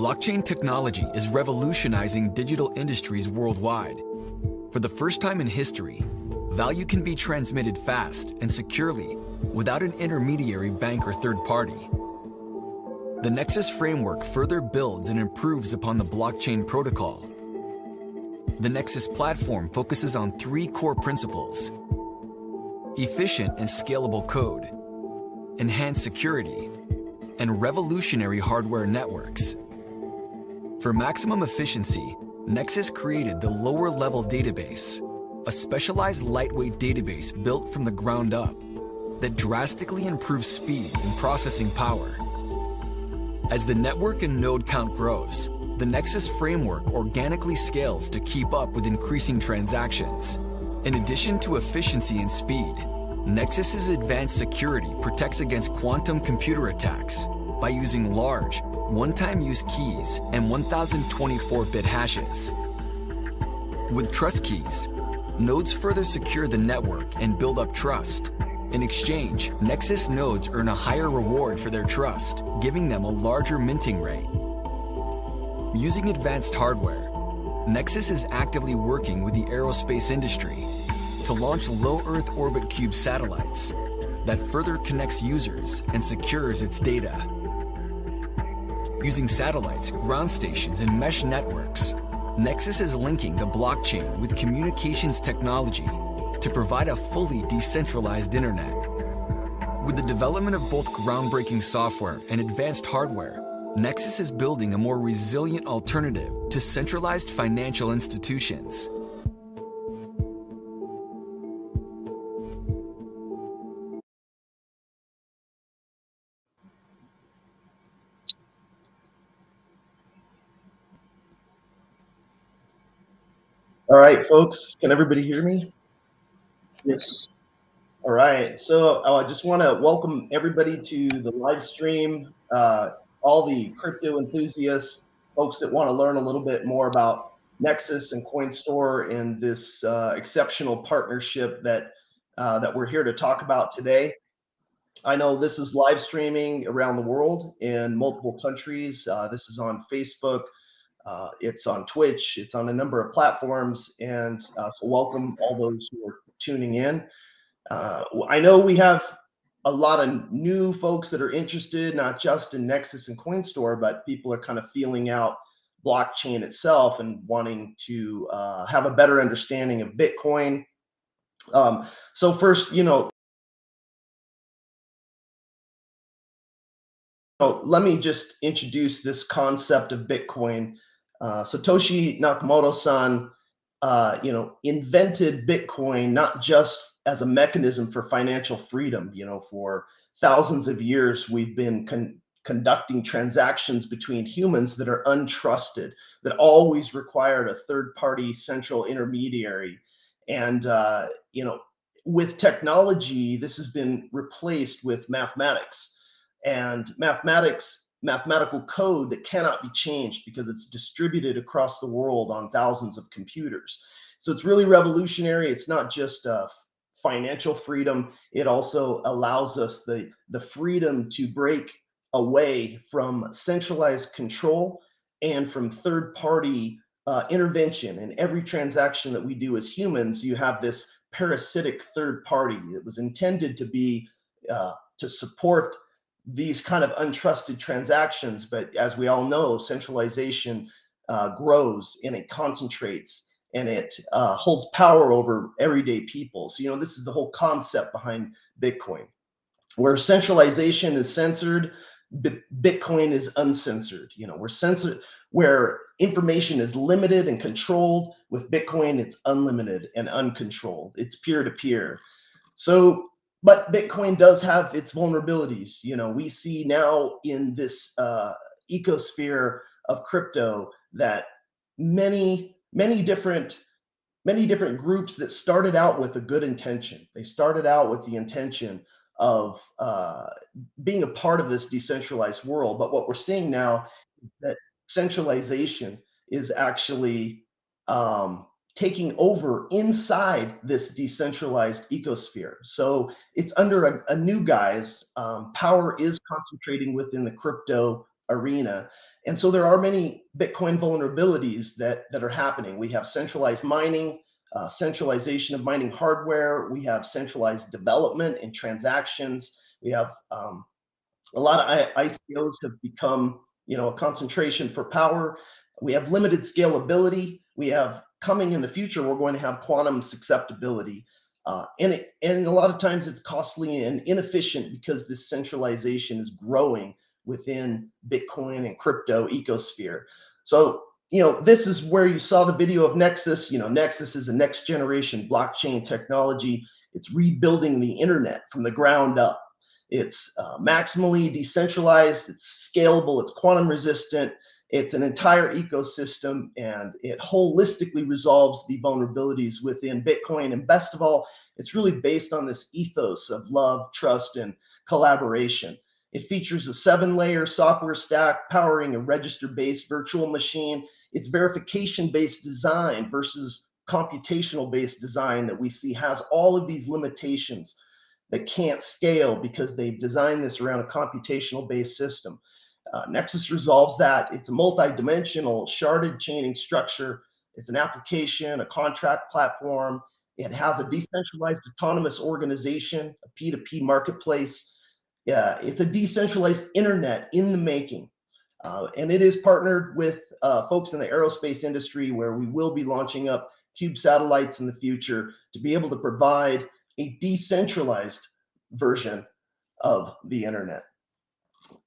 Blockchain technology is revolutionizing digital industries worldwide. For the first time in history, value can be transmitted fast and securely without an intermediary bank or third party. The Nexus framework further builds and improves upon the blockchain protocol. The Nexus platform focuses on three core principles efficient and scalable code, enhanced security, and revolutionary hardware networks. For maximum efficiency, Nexus created the lower level database, a specialized lightweight database built from the ground up that drastically improves speed and processing power. As the network and node count grows, the Nexus framework organically scales to keep up with increasing transactions. In addition to efficiency and speed, Nexus's advanced security protects against quantum computer attacks by using large, one-time use keys and 1024-bit hashes. With trust keys, nodes further secure the network and build up trust. In exchange, Nexus nodes earn a higher reward for their trust, giving them a larger minting rate. Using advanced hardware, Nexus is actively working with the aerospace industry to launch low Earth orbit cube satellites that further connects users and secures its data. Using satellites, ground stations, and mesh networks, Nexus is linking the blockchain with communications technology to provide a fully decentralized internet. With the development of both groundbreaking software and advanced hardware, Nexus is building a more resilient alternative to centralized financial institutions. All right, folks, can everybody hear me? Yes. All right, so uh, I just want to welcome everybody to the live stream. Uh, all the crypto enthusiasts, folks that want to learn a little bit more about Nexus and CoinStore and this uh, exceptional partnership that uh, that we're here to talk about today. I know this is live streaming around the world in multiple countries. Uh, this is on Facebook. Uh, it's on Twitch. It's on a number of platforms. And uh, so, welcome all those who are tuning in. Uh, I know we have a lot of new folks that are interested, not just in Nexus and CoinStore, but people are kind of feeling out blockchain itself and wanting to uh, have a better understanding of Bitcoin. Um, so first, you know, let me just introduce this concept of Bitcoin. Uh, Satoshi Nakamoto-san, uh, you know, invented Bitcoin not just as a mechanism for financial freedom. You know, for thousands of years, we've been con- conducting transactions between humans that are untrusted, that always required a third party central intermediary. And, uh, you know, with technology, this has been replaced with mathematics. And mathematics, mathematical code that cannot be changed because it's distributed across the world on thousands of computers. So it's really revolutionary. It's not just uh, financial freedom. It also allows us the, the freedom to break away from centralized control and from third party uh, intervention. In every transaction that we do as humans, you have this parasitic third party. It was intended to be uh, to support these kind of untrusted transactions. But as we all know, centralization uh, grows and it concentrates and it uh, holds power over everyday people. So, you know, this is the whole concept behind Bitcoin. Where centralization is censored, B- Bitcoin is uncensored. You know, where censored, where information is limited and controlled. With Bitcoin, it's unlimited and uncontrolled. It's peer to peer. So, but Bitcoin does have its vulnerabilities. You know, we see now in this uh, ecosphere of crypto that many many different many different groups that started out with a good intention. They started out with the intention of uh, being a part of this decentralized world. But what we're seeing now is that centralization is actually um, taking over inside this decentralized ecosphere. So it's under a, a new guise. Um, power is concentrating within the crypto arena. And so there are many Bitcoin vulnerabilities that, that are happening. We have centralized mining, uh, centralization of mining hardware. We have centralized development and transactions. We have um, a lot of ICOs have become, you know, a concentration for power. We have limited scalability. We have coming in the future, we're going to have quantum susceptibility. Uh, and, it, and a lot of times it's costly and inefficient because this centralization is growing within Bitcoin and crypto ecosphere. So, you know, this is where you saw the video of Nexus. You know, Nexus is a next generation blockchain technology. It's rebuilding the internet from the ground up. It's uh, maximally decentralized, it's scalable, it's quantum resistant, it's an entire ecosystem and it holistically resolves the vulnerabilities within Bitcoin. And best of all, it's really based on this ethos of love, trust, and collaboration. It features a seven layer software stack powering a register based virtual machine. It's verification based design versus computational based design that we see has all of these limitations that can't scale because they've designed this around a computational based system. Uh, Nexus resolves that. It's a multi-dimensional sharded chaining structure. It's an application, a contract platform. It has a decentralized autonomous organization, a P2P marketplace. Yeah, it's a decentralized internet in the making. Uh, and it is partnered with uh, folks in the aerospace industry where we will be launching up cube satellites in the future to be able to provide a decentralized version of the internet.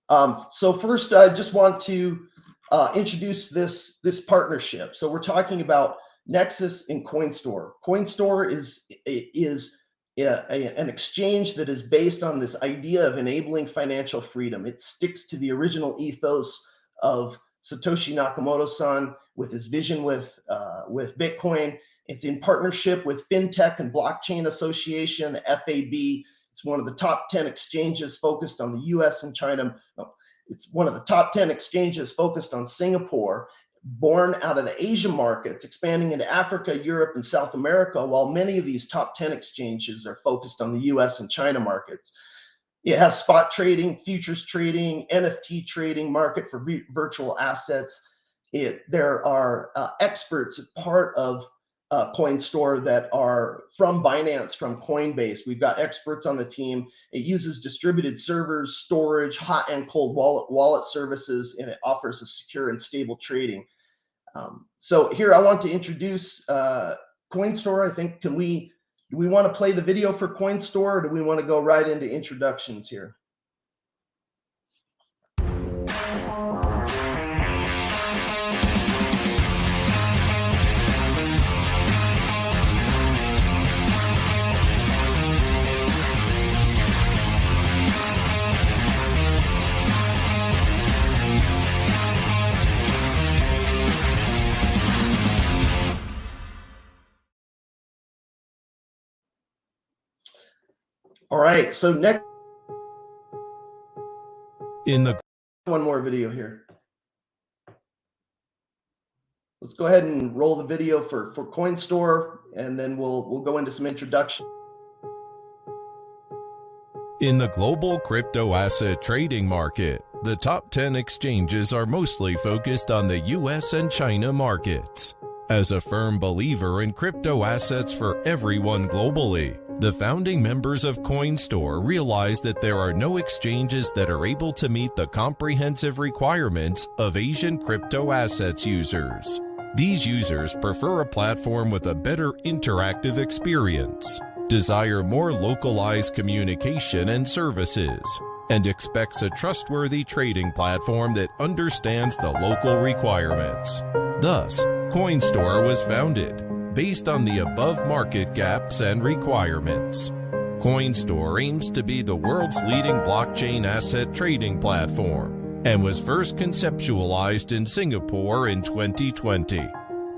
Um, so first, I just want to uh, introduce this this partnership. So we're talking about Nexus and CoinStore. CoinStore is is a, a, an exchange that is based on this idea of enabling financial freedom. It sticks to the original ethos of Satoshi Nakamoto-san with his vision with uh, with Bitcoin. It's in partnership with FinTech and Blockchain Association, the FAB, it's one of the top 10 exchanges focused on the US and China. It's one of the top 10 exchanges focused on Singapore, born out of the Asian markets, expanding into Africa, Europe, and South America, while many of these top 10 exchanges are focused on the US and China markets. It has spot trading, futures trading, NFT trading, market for virtual assets. It, there are uh, experts part of uh, CoinStore that are from Binance, from Coinbase. We've got experts on the team. It uses distributed servers, storage, hot and cold wallet wallet services, and it offers a secure and stable trading. Um, so here I want to introduce uh, CoinStore. I think can we do we want to play the video for CoinStore, or do we want to go right into introductions here? All right, so next. In the. One more video here. Let's go ahead and roll the video for, for CoinStore, and then we'll we'll go into some introduction. In the global crypto asset trading market, the top 10 exchanges are mostly focused on the US and China markets. As a firm believer in crypto assets for everyone globally, the founding members of CoinStore realized that there are no exchanges that are able to meet the comprehensive requirements of Asian crypto assets users. These users prefer a platform with a better interactive experience, desire more localized communication and services, and expects a trustworthy trading platform that understands the local requirements. Thus, CoinStore was founded based on the above market gaps and requirements. CoinStore aims to be the world's leading blockchain asset trading platform and was first conceptualized in Singapore in 2020.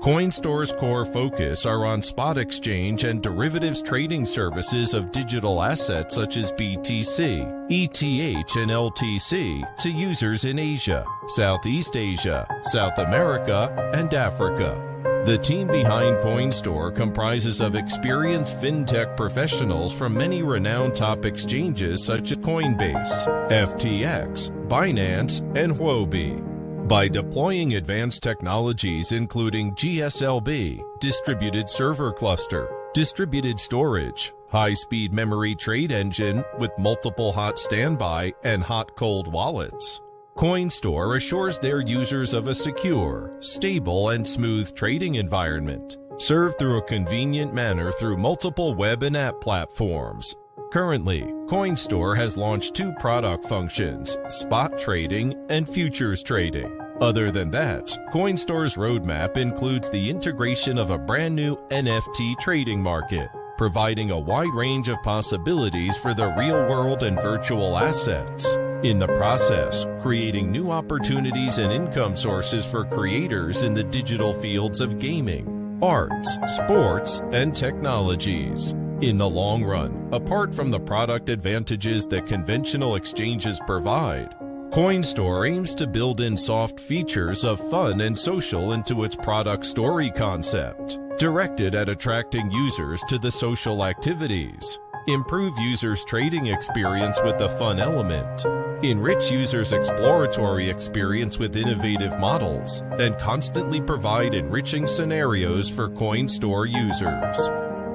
CoinStore's core focus are on spot exchange and derivatives trading services of digital assets such as BTC, ETH, and LTC to users in Asia, Southeast Asia, South America, and Africa. The team behind CoinStore comprises of experienced fintech professionals from many renowned top exchanges such as Coinbase, FTX, Binance, and Huobi. By deploying advanced technologies including GSLB, distributed server cluster, distributed storage, high speed memory trade engine with multiple hot standby and hot cold wallets. Coinstore assures their users of a secure, stable, and smooth trading environment, served through a convenient manner through multiple web and app platforms. Currently, Coinstore has launched two product functions spot trading and futures trading. Other than that, Coinstore's roadmap includes the integration of a brand new NFT trading market, providing a wide range of possibilities for the real world and virtual assets. In the process, creating new opportunities and income sources for creators in the digital fields of gaming, arts, sports, and technologies. In the long run, apart from the product advantages that conventional exchanges provide, Coinstore aims to build in soft features of fun and social into its product story concept, directed at attracting users to the social activities, improve users' trading experience with the fun element, enrich users' exploratory experience with innovative models, and constantly provide enriching scenarios for Coinstore users.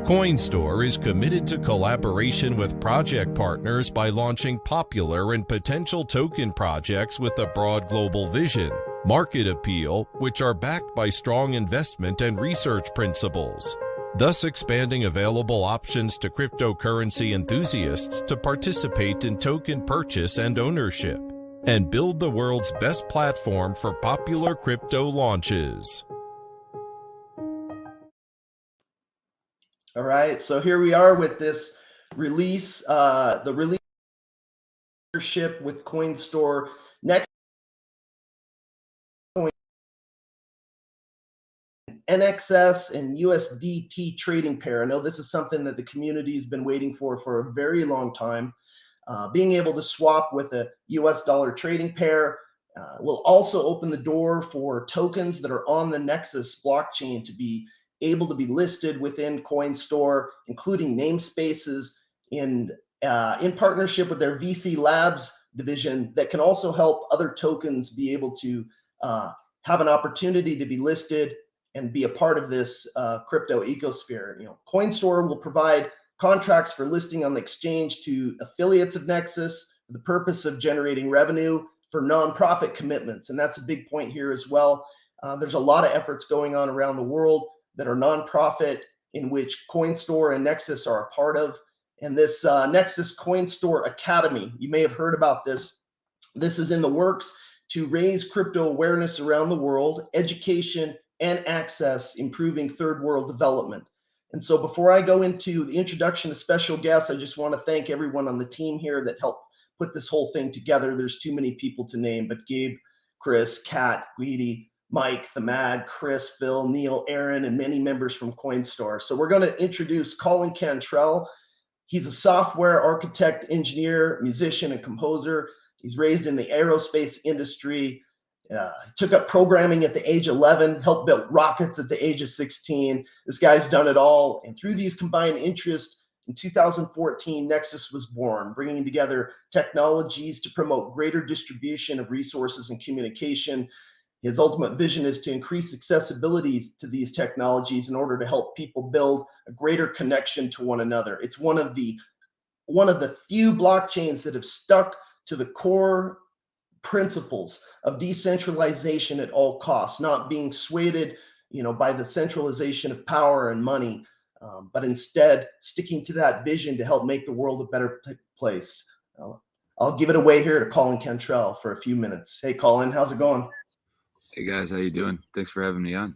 Coinstore is committed to collaboration with project partners by launching popular and potential token projects with a broad global vision, market appeal, which are backed by strong investment and research principles, thus expanding available options to cryptocurrency enthusiasts to participate in token purchase and ownership, and build the world's best platform for popular crypto launches. All right, so here we are with this release, uh, the release with Coinstore. Next, NXS and USDT trading pair. I know this is something that the community has been waiting for for a very long time. Uh, being able to swap with a US dollar trading pair uh, will also open the door for tokens that are on the Nexus blockchain to be able to be listed within Coinstore, including namespaces in uh, in partnership with their VC Labs division that can also help other tokens be able to uh, have an opportunity to be listed and be a part of this uh, crypto ecosphere. You know, Coinstore will provide contracts for listing on the exchange to affiliates of Nexus for the purpose of generating revenue for nonprofit commitments, and that's a big point here as well. Uh, there's a lot of efforts going on around the world that are nonprofit in which Coinstore and Nexus are a part of. And this uh, Nexus Coinstore Academy, you may have heard about this. This is in the works to raise crypto awareness around the world, education, and access, improving third world development. And so, before I go into the introduction of special guests, I just want to thank everyone on the team here that helped put this whole thing together. There's too many people to name, but Gabe, Chris, Kat, Guidi, Mike, the Mad, Chris, Bill, Neil, Aaron, and many members from Coinstore. So we're going to introduce Colin Cantrell. He's a software architect, engineer, musician, and composer. He's raised in the aerospace industry. Uh, took up programming at the age 11, helped build rockets at the age of 16. This guy's done it all. And through these combined interests, in 2014, Nexus was born, bringing together technologies to promote greater distribution of resources and communication his ultimate vision is to increase accessibility to these technologies in order to help people build a greater connection to one another. It's one of the one of the few blockchains that have stuck to the core principles of decentralization at all costs, not being swayed, you know, by the centralization of power and money, um, but instead sticking to that vision to help make the world a better place. I'll, I'll give it away here to Colin Cantrell for a few minutes. Hey, Colin, how's it going? Hey guys, how you doing? Thanks for having me on.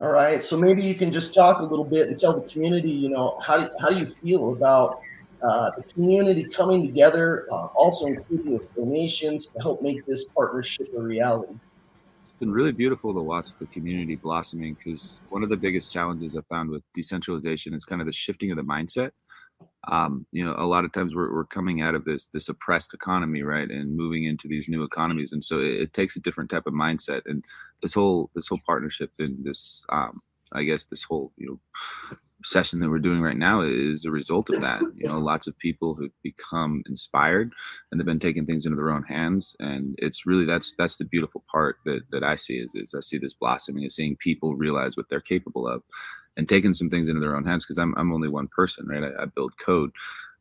All right, so maybe you can just talk a little bit and tell the community, you know, how do how do you feel about uh, the community coming together, uh, also including with donations to help make this partnership a reality? It's been really beautiful to watch the community blossoming because one of the biggest challenges I found with decentralization is kind of the shifting of the mindset um, you know, a lot of times we're, we're coming out of this this oppressed economy, right, and moving into these new economies, and so it, it takes a different type of mindset. And this whole this whole partnership and this, um, I guess, this whole you know session that we're doing right now is a result of that. You know, lots of people who've become inspired and they've been taking things into their own hands. And it's really that's that's the beautiful part that that I see is, is I see this blossoming is seeing people realize what they're capable of and taking some things into their own hands because I'm I'm only one person, right? I, I build code.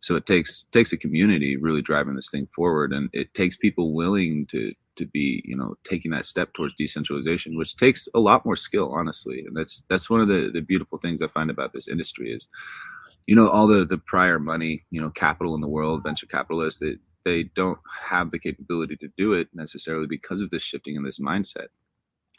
So it takes takes a community really driving this thing forward and it takes people willing to to be you know taking that step towards decentralization which takes a lot more skill honestly. And that's that's one of the the beautiful things i find about this industry is you know all the the prior money you know capital in the world venture capitalists they they don't have the capability to do it necessarily because of this shifting in this mindset.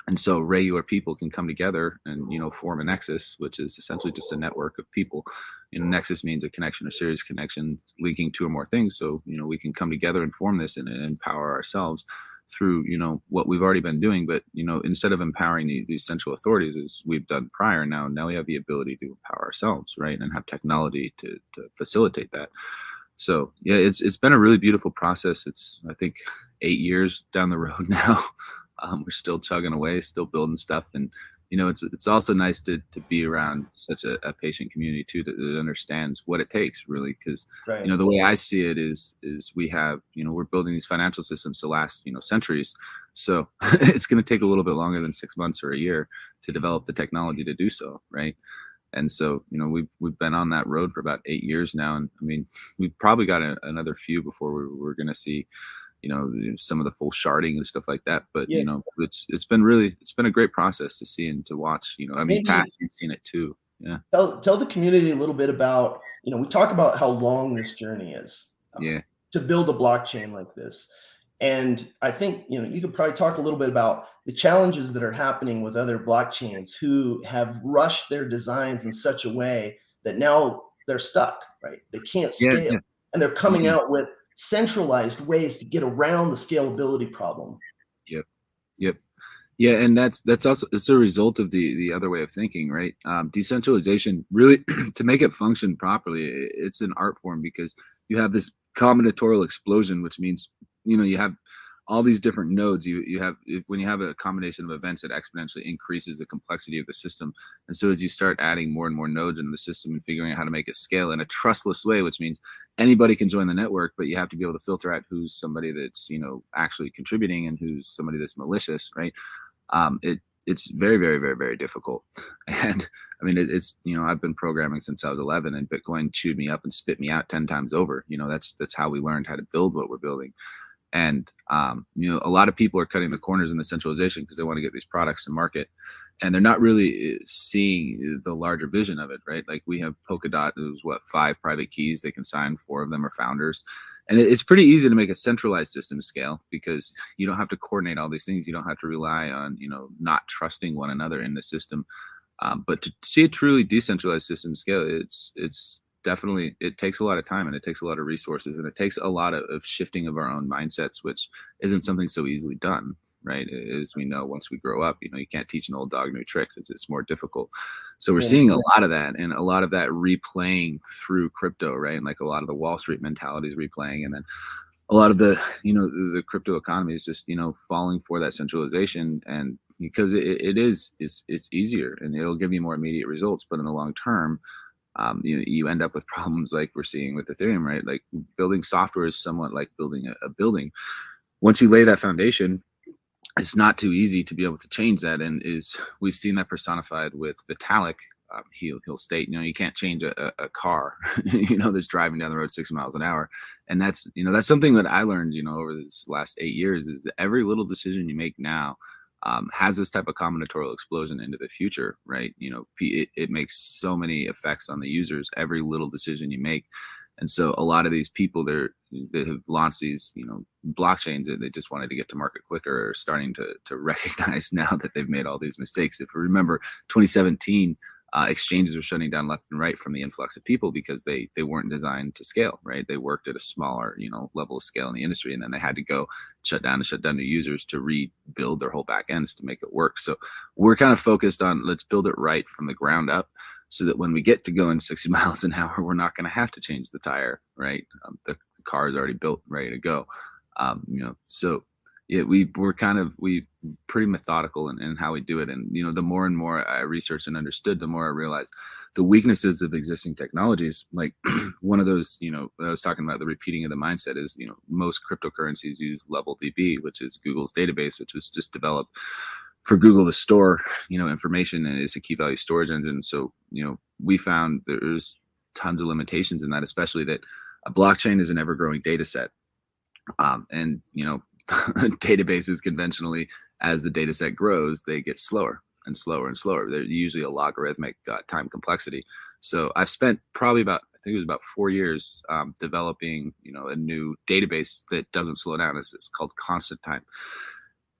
And so regular people can come together and you know form a nexus which is essentially just a network of people. Know nexus means a connection or series of connections linking two or more things. So you know we can come together and form this and, and empower ourselves through you know what we've already been doing but you know instead of empowering these, these central authorities as we've done prior now now we have the ability to empower ourselves right and have technology to to facilitate that. So yeah it's it's been a really beautiful process. It's i think eight years down the road now. Um, we're still chugging away still building stuff and you know, it's it's also nice to to be around such a, a patient community too that, that, understands what it takes really because right. you know the way I see it is is we have you know we're building these financial systems to last you know centuries, so it's going to take a little bit longer than six months or a year to develop the technology to do so, right? And so you know we've we've been on that road for about eight years now, and I mean we've probably got a, another few before we're, we're going to see you know some of the full sharding and stuff like that but yeah. you know it's it's been really it's been a great process to see and to watch you know i mean Pat, you've seen it too yeah tell, tell the community a little bit about you know we talk about how long this journey is um, yeah to build a blockchain like this and i think you know you could probably talk a little bit about the challenges that are happening with other blockchains who have rushed their designs in such a way that now they're stuck right they can't scale yeah, yeah. and they're coming mm-hmm. out with centralized ways to get around the scalability problem. Yep. Yep. Yeah, and that's that's also it's a result of the the other way of thinking, right? Um, decentralization really to make it function properly, it's an art form because you have this combinatorial explosion, which means you know you have all these different nodes you you have when you have a combination of events it exponentially increases the complexity of the system. And so as you start adding more and more nodes into the system and figuring out how to make it scale in a trustless way which means anybody can join the network but you have to be able to filter out who's somebody that's you know actually contributing and who's somebody that's malicious right? Um, it it's very very very very difficult. And i mean it, it's you know i've been programming since i was 11 and bitcoin chewed me up and spit me out 10 times over. You know that's that's how we learned how to build what we're building and um, you know a lot of people are cutting the corners in the centralization because they want to get these products to market. And they're not really uh, seeing the larger vision of it right? Like we have polkadot who's what five private keys. They can sign four of them are founders. And it's pretty easy to make a centralized system scale because you don't have to coordinate all these things. You don't have to rely on you know not trusting one another in the system. Um, but to see a truly decentralized system scale it's it's definitely it takes a lot of time and it takes a lot of resources and it takes a lot of, of, shifting of our own mindsets which isn't something so easily done right? As we know once we grow up you know you can't teach an old dog new tricks. It's just more difficult. So we're yeah. seeing a lot of that and a lot of that replaying through crypto right? And like a lot of the wall street mentalities replaying and then a lot of the you know the, the crypto economy is just you know falling for that centralization and because it, it is it's, it's easier and it'll give you more immediate results. But in the long term um, you you end up with problems like we're seeing with Ethereum, right? Like building software is somewhat like building a, a building. Once you lay that foundation, it's not too easy to be able to change that. And is we've seen that personified with Vitalik. Um, he'll he'll state, you know, you can't change a, a car, you know, that's driving down the road six miles an hour. And that's you know that's something that I learned, you know, over this last eight years is that every little decision you make now um, has this type of combinatorial explosion into the future, right? You know, it, it makes so many effects on the users every little decision you make. And so a lot of these people that, that have launched these, you know, blockchains that they just wanted to get to market quicker are starting to, to recognize now that they've made all these mistakes. If we remember 2017, uh, exchanges were shutting down left and right from the influx of people because they they weren't designed to scale right? They worked at a smaller you know level of scale in the industry and then they had to go shut down and shut down to users to rebuild their whole back ends to make it work. So we're kind of focused on let's build it right from the ground up so that when we get to going 60 miles an hour we're not going to have to change the tire right? Um, the car is already built ready to go. Um, you know so yeah, we we're kind of we pretty methodical in, in how we do it. And you know, the more and more I researched and understood, the more I realized the weaknesses of existing technologies. Like one of those, you know, I was talking about the repeating of the mindset is, you know, most cryptocurrencies use Level DB, which is Google's database, which was just developed for Google to store, you know, information and it's a key value storage engine. So, you know, we found there's tons of limitations in that, especially that a blockchain is an ever growing data set. Um, and, you know, databases conventionally, as the data set grows, they get slower and slower and slower. They're usually a logarithmic uh, time complexity. So I've spent probably about I think it was about four years um, developing you know a new database that doesn't slow down. It's, it's called Constant Time,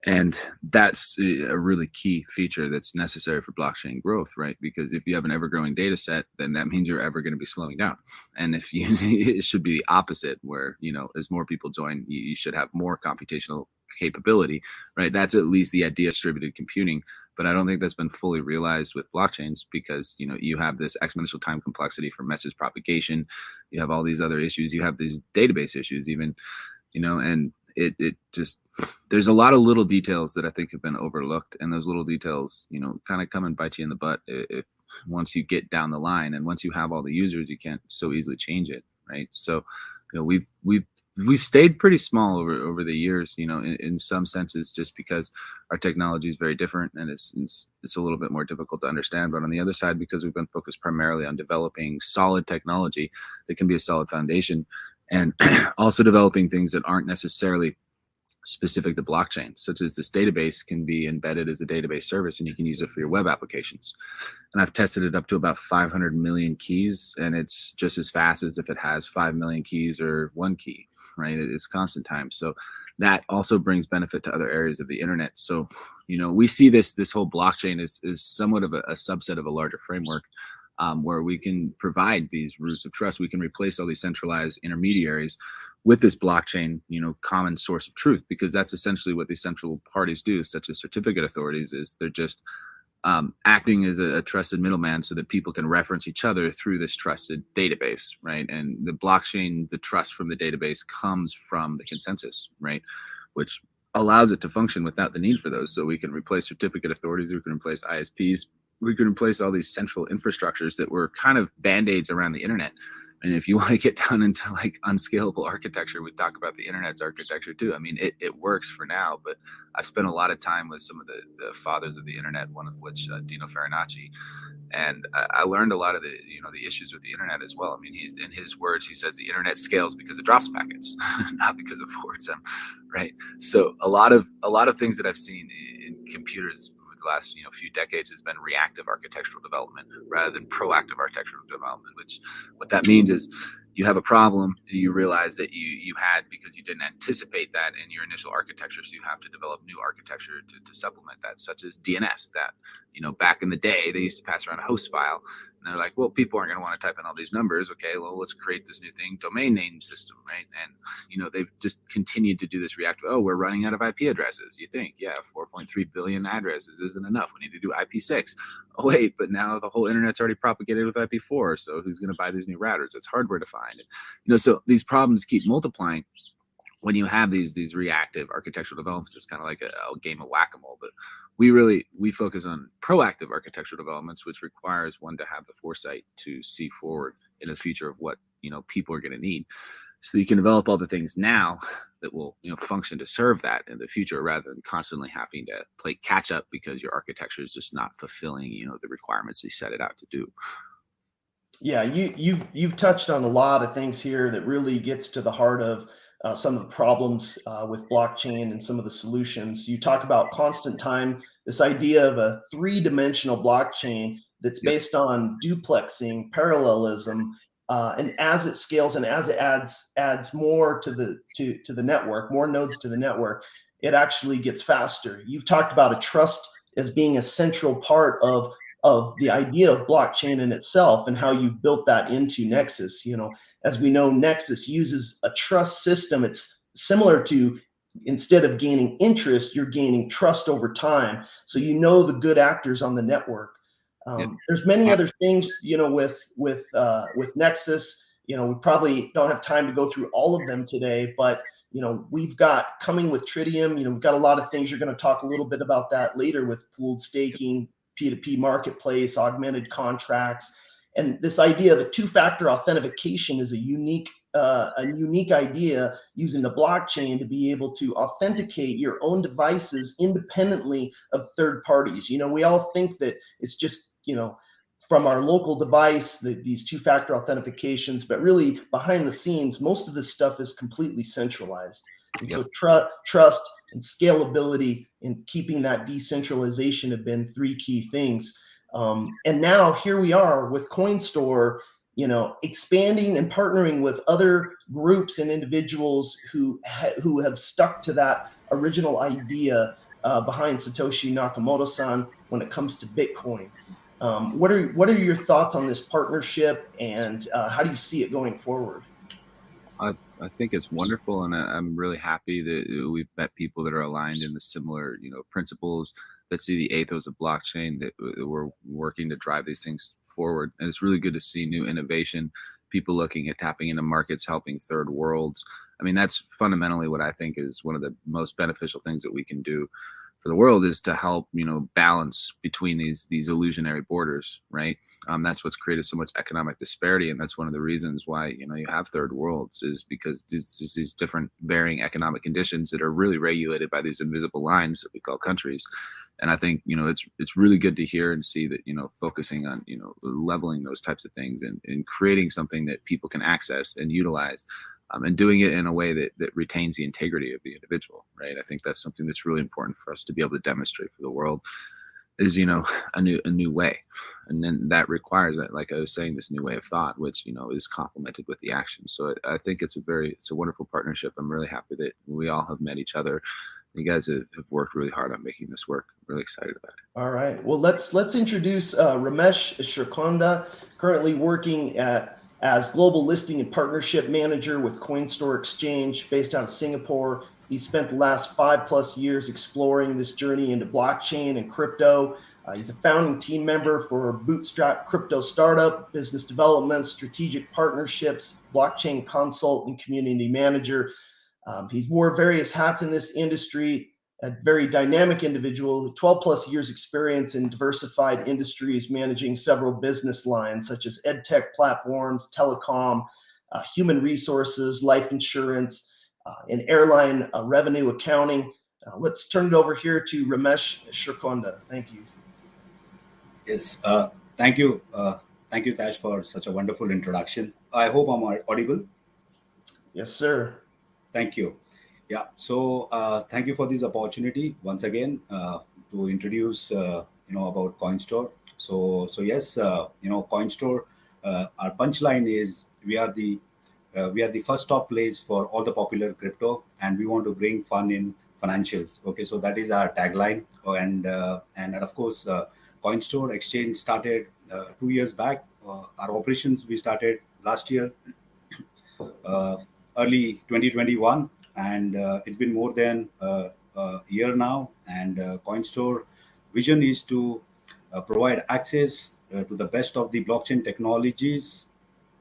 and that's uh, a really key feature that's necessary for blockchain growth, right? Because if you have an ever-growing data set, then that means you're ever going to be slowing down. And if you, it should be the opposite, where you know as more people join, you, you should have more computational capability, right? That's at least the idea of distributed computing but I don't think that's been fully realized with blockchains because you know you have this exponential time complexity for message propagation, you have all these other issues, you have these database issues even, you know, and it it just there's a lot of little details that I think have been overlooked, and those little details, you know, kind of come and bite you in the butt if once you get down the line and once you have all the users, you can't so easily change it, right? So, you know, we've we've we've stayed pretty small over over the years you know in, in some senses just because our technology is very different and it's, it's, it's a little bit more difficult to understand but on the other side because we've been focused primarily on developing solid technology that can be a solid foundation and also developing things that aren't necessarily specific to blockchain, such as this database can be embedded as a database service and you can use it for your web applications. And I've tested it up to about 500 million keys, and it's just as fast as if it has 5 million keys or one key, right? It's constant time. So that also brings benefit to other areas of the internet. So, you know, we see this this whole blockchain is, is somewhat of a, a subset of a larger framework um, where we can provide these roots of trust. We can replace all these centralized intermediaries with this blockchain, you know, common source of truth, because that's essentially what these central parties do, such as certificate authorities, is they're just um, acting as a, a, trusted middleman so that people can reference each other through this trusted database, right? And the blockchain, the trust from the database comes from the consensus, right? Which allows it to function without the need for those. So we can replace certificate authorities, we can replace ISPs, we could replace all these central infrastructures that were kind of band-aids around the internet and if you want to get down into like unscalable architecture, we talk about the internet's architecture too. I mean, it, it works for now, but I've spent a lot of time with some of the, the fathers of the internet, one of which uh, Dino Farinacci, and I, I, learned a lot of the you know the issues with the internet as well. I mean, he's in his words, he says the internet scales because it drops packets, not because it forwards them, right? So a lot of a lot of things that I've seen in computers last you know few decades has been reactive architectural development rather than proactive architectural development. Which what that means is you have a problem you realize that you you had because you didn't anticipate that in your initial architecture so you have to develop new architecture to, to supplement that such as dns that you know back in the day they used to pass around a host file and they're like, well, people aren't going to want to type in all these numbers. Okay, well, let's create this new thing, domain name system, right? And you know, they've just continued to do this reactive. Oh, we're running out of IP addresses. You think, yeah, 4.3 billion addresses isn't enough. We need to do IP6. Oh wait, but now the whole internet's already propagated with IP4. So who's going to buy these new routers? It's hardware defined. You know, so these problems keep multiplying when you have these these reactive architectural developments, it's kind of like a, a game of whack-a-mole. But we really we focus on proactive architectural developments, which requires one to have the foresight to see forward in the future of what you know people are going to need, so you can develop all the things now that will you know function to serve that in the future, rather than constantly having to play catch up because your architecture is just not fulfilling you know the requirements you set it out to do. Yeah, you you you've touched on a lot of things here that really gets to the heart of uh, some of the problems uh, with blockchain and some of the solutions. You talk about constant time, this idea of a three dimensional blockchain that's based on duplexing, parallelism, uh, and as it scales and as it adds adds more to the to to the network, more nodes to the network, it actually gets faster. You've talked about a trust as being a central part of of the idea of blockchain in itself and how you built that into Nexus. You know, as we know, Nexus uses a trust system. It's similar to instead of gaining interest, you're gaining trust over time. So you know the good actors on the network. Um, yeah. There's many other things, you know, with with uh, with Nexus. You know, we probably don't have time to go through all of them today, but you know, we've got coming with Tritium, you know, we've got a lot of things. You're going to talk a little bit about that later with pooled staking, P2P marketplace, augmented contracts. And this idea of a two-factor authentication is a unique uh, a unique idea using the blockchain to be able to authenticate your own devices independently of third parties. You know, we all think that it's just, you know, from our local device, the, these two factor authentications, but really behind the scenes, most of this stuff is completely centralized. And yep. so tr- trust and scalability and keeping that decentralization have been three key things. Um, and now here we are with CoinStore, you know, expanding and partnering with other groups and individuals who ha- who have stuck to that original idea uh, behind Satoshi Nakamoto-san when it comes to Bitcoin. Um, what are what are your thoughts on this partnership, and uh, how do you see it going forward? I, I think it's wonderful, and I, am really happy that we've met people that are aligned in the similar, you know, principles that see the ethos of blockchain that we're working to drive these things forward. And it's really good to see new innovation, people looking at tapping into markets, helping third worlds. I mean, that's fundamentally what I think is one of the most beneficial things that we can do for the world is to help you know balance between these these illusionary borders right um, that's what's created so much economic disparity and that's one of the reasons why you know you have third worlds is because these, these different varying economic conditions that are really regulated by these invisible lines that we call countries and i think you know it's it's really good to hear and see that you know focusing on you know leveling those types of things and, and creating something that people can access and utilize um, and doing it in a way that, that retains the integrity of the individual, right? I think that's something that's really important for us to be able to demonstrate for the world is, you know, a new, a new way. And then that requires that, like I was saying, this new way of thought, which, you know, is complemented with the action. So I, think it's a very, it's a wonderful partnership. I'm really happy that we all have met each other you guys have, have, worked really hard on making this work. I'm really excited about it. All right. Well, let's let's introduce uh, Ramesh Shrikonda, currently working at as Global Listing and Partnership Manager with Coinstore Exchange based out of Singapore. He spent the last five plus years exploring this journey into blockchain and crypto. Uh, he's a founding team member for Bootstrap Crypto Startup, business development, strategic partnerships, blockchain consult, and community manager. Um, he's wore various hats in this industry, a very dynamic individual, 12 plus years experience in diversified industries, managing several business lines such as ed tech platforms, telecom, uh, human resources, life insurance, uh, and airline uh, revenue accounting. Uh, let's turn it over here to Ramesh Shrikonda. Thank you. Yes, uh, thank you. Uh, thank you, Tash, for such a wonderful introduction. I hope I'm audible. Yes, sir. Thank you. Yeah. So uh, thank you for this opportunity once again uh, to introduce uh, you know about CoinStore. So so yes, uh, you know CoinStore. Uh, our punchline is we are the uh, we are the first top place for all the popular crypto, and we want to bring fun in financials. Okay, so that is our tagline, and and of course, CoinStore exchange started two years back. our operations we started last year, early 2021 and uh, it's been more than a, a year now. And uh, CoinStore vision is to uh, provide access uh, to the best of the blockchain technologies,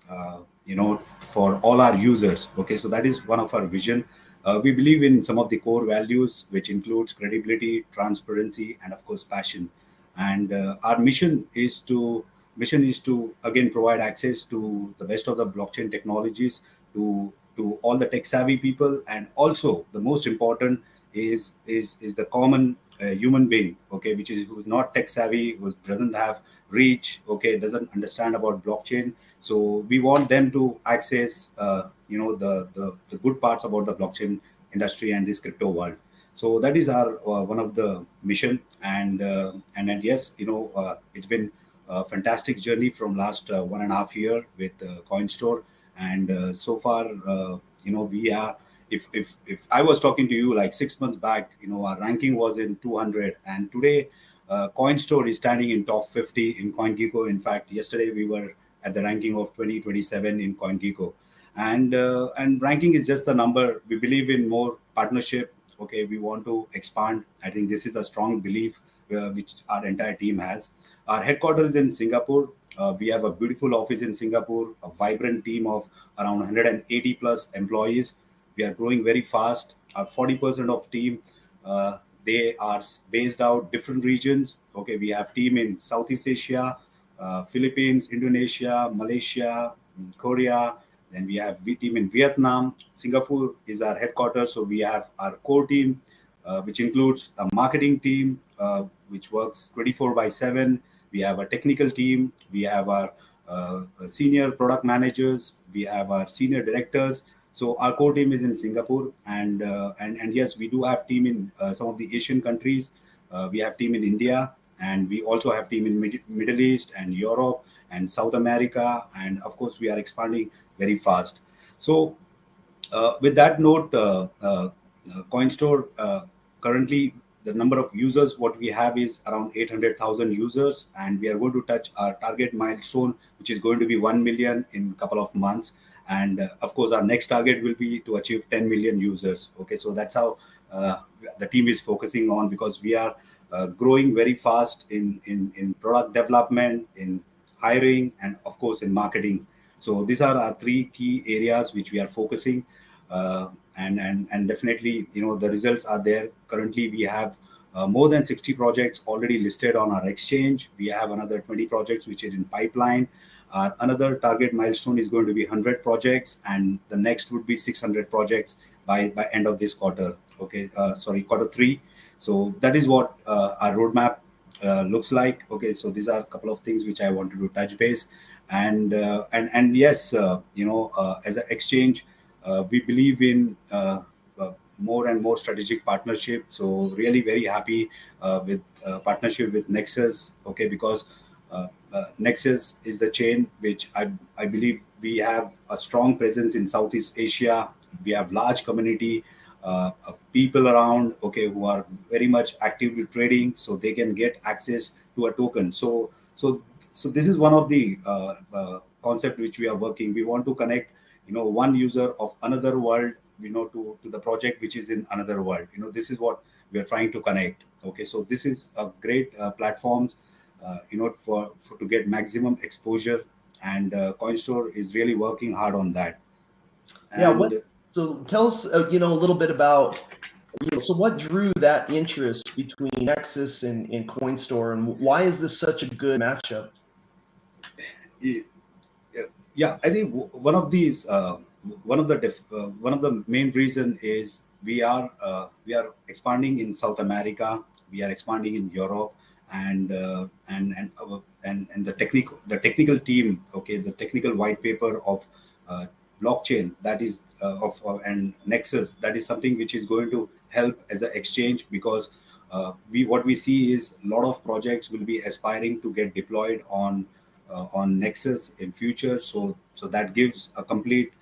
uh, you know, for all our users. Okay, so that is one of our vision. Uh, we believe in some of the core values, which includes credibility, transparency, and of course passion. And our mission is to mission is to again provide access to the best of the blockchain technologies to to all the tech savvy people. And also the most important is is is the common uh, human being okay which is who's not tech savvy who doesn't have reach okay doesn't understand about blockchain. So we want them to access uh, you know the, the, the good parts about the blockchain industry and this crypto world. So that is our uh, one of the mission. And uh, and and yes you know uh, it's been a fantastic journey from last uh, one and a half year with coin coinstore and uh, so far uh, you know we are if if if i was talking to you like six months back you know our ranking was in 200 and today uh, coinstore is standing in top 50 in coingecko. In fact yesterday we were at the ranking of 2027 in coingecko. And uh, and ranking is just a number. We believe in more partnership okay we want to expand i think this is a strong belief uh, which our entire team has our headquarters in singapore uh, we have a beautiful office in Singapore, a vibrant team of around 180 plus employees. we are growing very fast. Our 40% of team, uh, they are based out different regions. Okay, we have team in Southeast Asia, uh, Philippines, Indonesia, Malaysia, Korea. Then we have V team in Vietnam. Singapore is our headquarters, so we have our core team, uh, which includes a marketing team, uh, which works 24 by 7. We have a technical team. We have our uh, senior product managers. We have our senior directors. So our core team is in Singapore, and uh, and and yes, we do have team in uh, some of the Asian countries. Uh, we have team in India, and we also have team in Mid- Middle East and Europe and South America, and of course we are expanding very fast. So uh, with that note, uh, uh, CoinStore currently the number of users what we have is around 800,000 users, and we are going to touch our target milestone, which is going to be 1 million in a couple of months. And uh, of course our next target will be to achieve 10 million users. Okay so that's how uh, the team is focusing on because we are uh, growing very fast in, in in product development in hiring and of course in marketing so these are our three key areas which we are focusing uh, and and and definitely you know the results are there currently we have uh, more than 60 projects already listed on our exchange we have another 20 projects which are in pipeline uh, another target milestone is going to be 100 projects, and the next would be 600 projects by by end of this quarter. Okay, uh, sorry, quarter three. So that is what uh, our roadmap uh, looks like. Okay, so these are a couple of things which I wanted to touch base, and uh, and and yes, uh, you know, as an exchange, we believe in. more and more strategic partnership so really very happy with partnership with nexus okay because uh, uh, Nexus is the chain which I, I believe we have a strong presence in Southeast Asia. We have large community uh, people around, okay, who are very much actively trading, so they can get access to a token. So, so, so this is one of the uh, uh, concept which we are working. We want to connect, you know, one user of another world, you know, to to the project which is in another world. You know, this is what we are trying to connect. Okay, so this is a great uh, platforms uh, you know, for, for to get maximum exposure. And uh, CoinStore is really working hard on that. And yeah. What, so tell us, uh, you know, a little bit about you know, so what drew that interest between Nexus and, and CoinStore, and why is this such a good matchup? Yeah, I think one of these, uh, one of the def, uh, one of the main reason is we are uh, we are expanding in South America, we are expanding in Europe, and uh, and and, uh, and and the technical the technical team okay the technical white paper of uh, blockchain that is of and nexus that is something which is going to help as an exchange because we what we see is a lot of projects will be aspiring to get deployed on on nexus in future. So so that gives a complete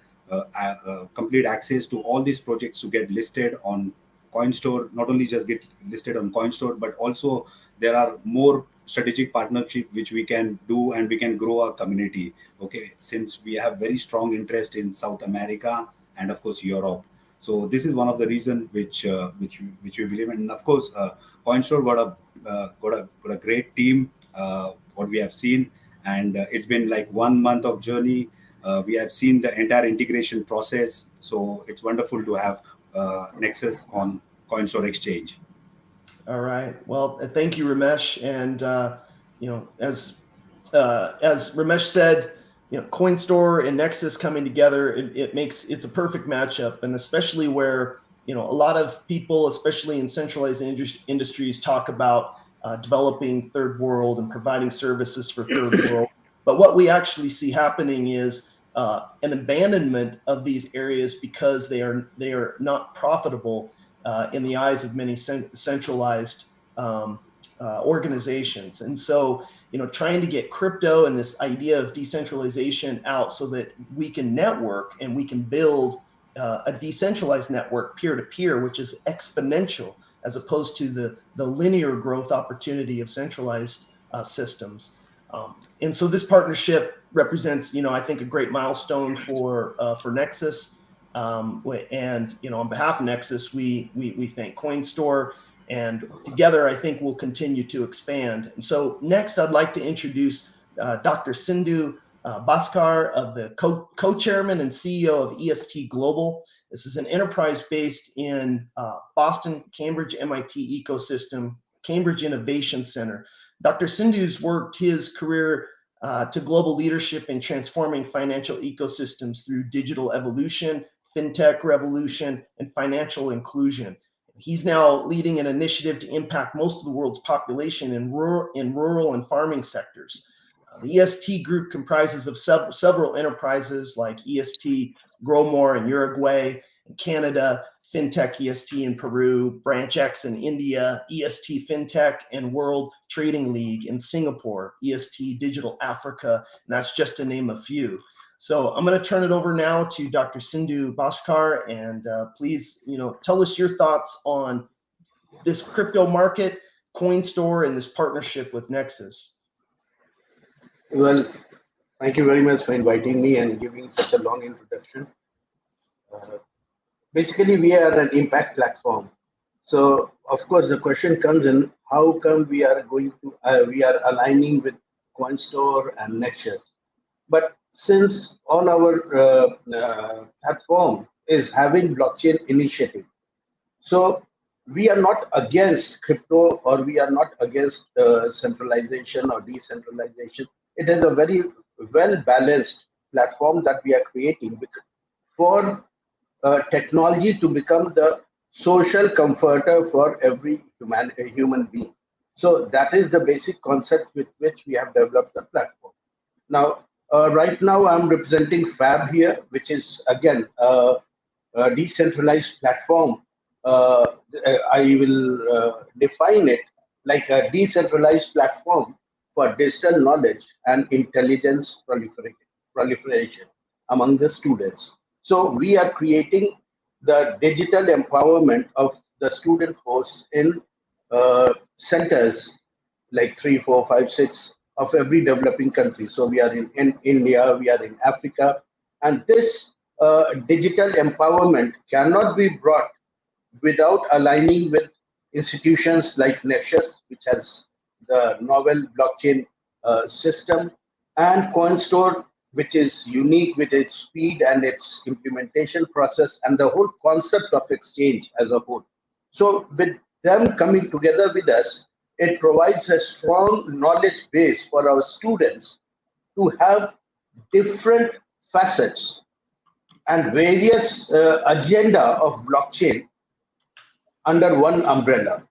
complete access to all these projects to get listed on coinstore. Not only just get listed on coinstore but also there are more strategic partnership which we can do and we can grow our community. Okay since we have very strong interest in south america and of course europe. So this is one of the reason which uh, which which we believe and of course uh, coinstore got a uh, got a got a great team uh, what we have seen and uh, it's been like one month of journey uh, we have seen the entire integration process so it's wonderful to have uh, nexus on coinstore exchange all right. Well, thank you, Ramesh. And you know, as as Ramesh said, you know, CoinStore and Nexus coming together, it, it makes it's a perfect matchup, and especially where you know a lot of people, especially in centralized industries, talk about uh, developing third world and providing services for third world. But what we actually see happening is uh, an abandonment of these areas because they are they are not profitable uh, in the eyes of many cent- centralized um, uh, organizations. And so, you know, trying to get crypto and this idea of decentralization out so that we can network and we can build uh, a decentralized network peer to peer, which is exponential as opposed to the, the linear growth opportunity of centralized uh, systems. Um, and so this partnership represents, you know, I think a great milestone for uh, for Nexus. Um, and you know, on behalf of Nexus, we we we thank CoinStore, and together I think we'll continue to expand. And so next, I'd like to introduce uh, Dr. Sindhu uh, Bhaskar of the co- co-chairman and CEO of EST Global. This is an enterprise based in uh, Boston, Cambridge, MIT ecosystem, Cambridge Innovation Center. Dr. Sindhu's worked his career uh, to global leadership in transforming financial ecosystems through digital evolution, fintech revolution, and financial inclusion. He's now leading an initiative to impact most of the world's population in rural, in rural and farming sectors. Uh, the EST group comprises of sev- several enterprises like EST Growmore in Uruguay, Canada, FinTech EST in Peru, BranchX in India, EST FinTech, and World Trading League in Singapore, EST Digital Africa, and that's just to name a few. So I'm going to turn it over now to Dr. Sindhu Bhaskar, and uh, please, you know, tell us your thoughts on this crypto market, CoinStore, and this partnership with Nexus. Well, thank you very much for inviting me and giving such a long introduction. Uh, basically, we are an impact platform. So, of course, the question comes in: How come we are going to uh, we are aligning with CoinStore and Nexus? But since on our uh, uh, platform is having blockchain initiative, so we are not against crypto or we are not against uh, centralization or decentralization. It is a very well balanced platform that we are creating for uh, technology to become the social comforter for every human human being. So that is the basic concept with which we have developed the platform. Now, uh, right now, I'm representing Fab here, which is again uh, a decentralized platform. Uh, I will uh, define it like a decentralized platform for digital knowledge and intelligence proliferation among the students. So we are creating the digital empowerment of the student force in uh, centers like three, four, five, six of every developing country. So we are in, in India, we are in Africa, and this uh, digital empowerment cannot be brought without aligning with institutions like Nexus, which has the novel blockchain uh, system, and CoinStore, which is unique with its speed and its implementation process and the whole concept of exchange as a whole. So, with them coming together with us, it provides a strong knowledge base for our students to have different facets and various uh, agenda of blockchain under one umbrella.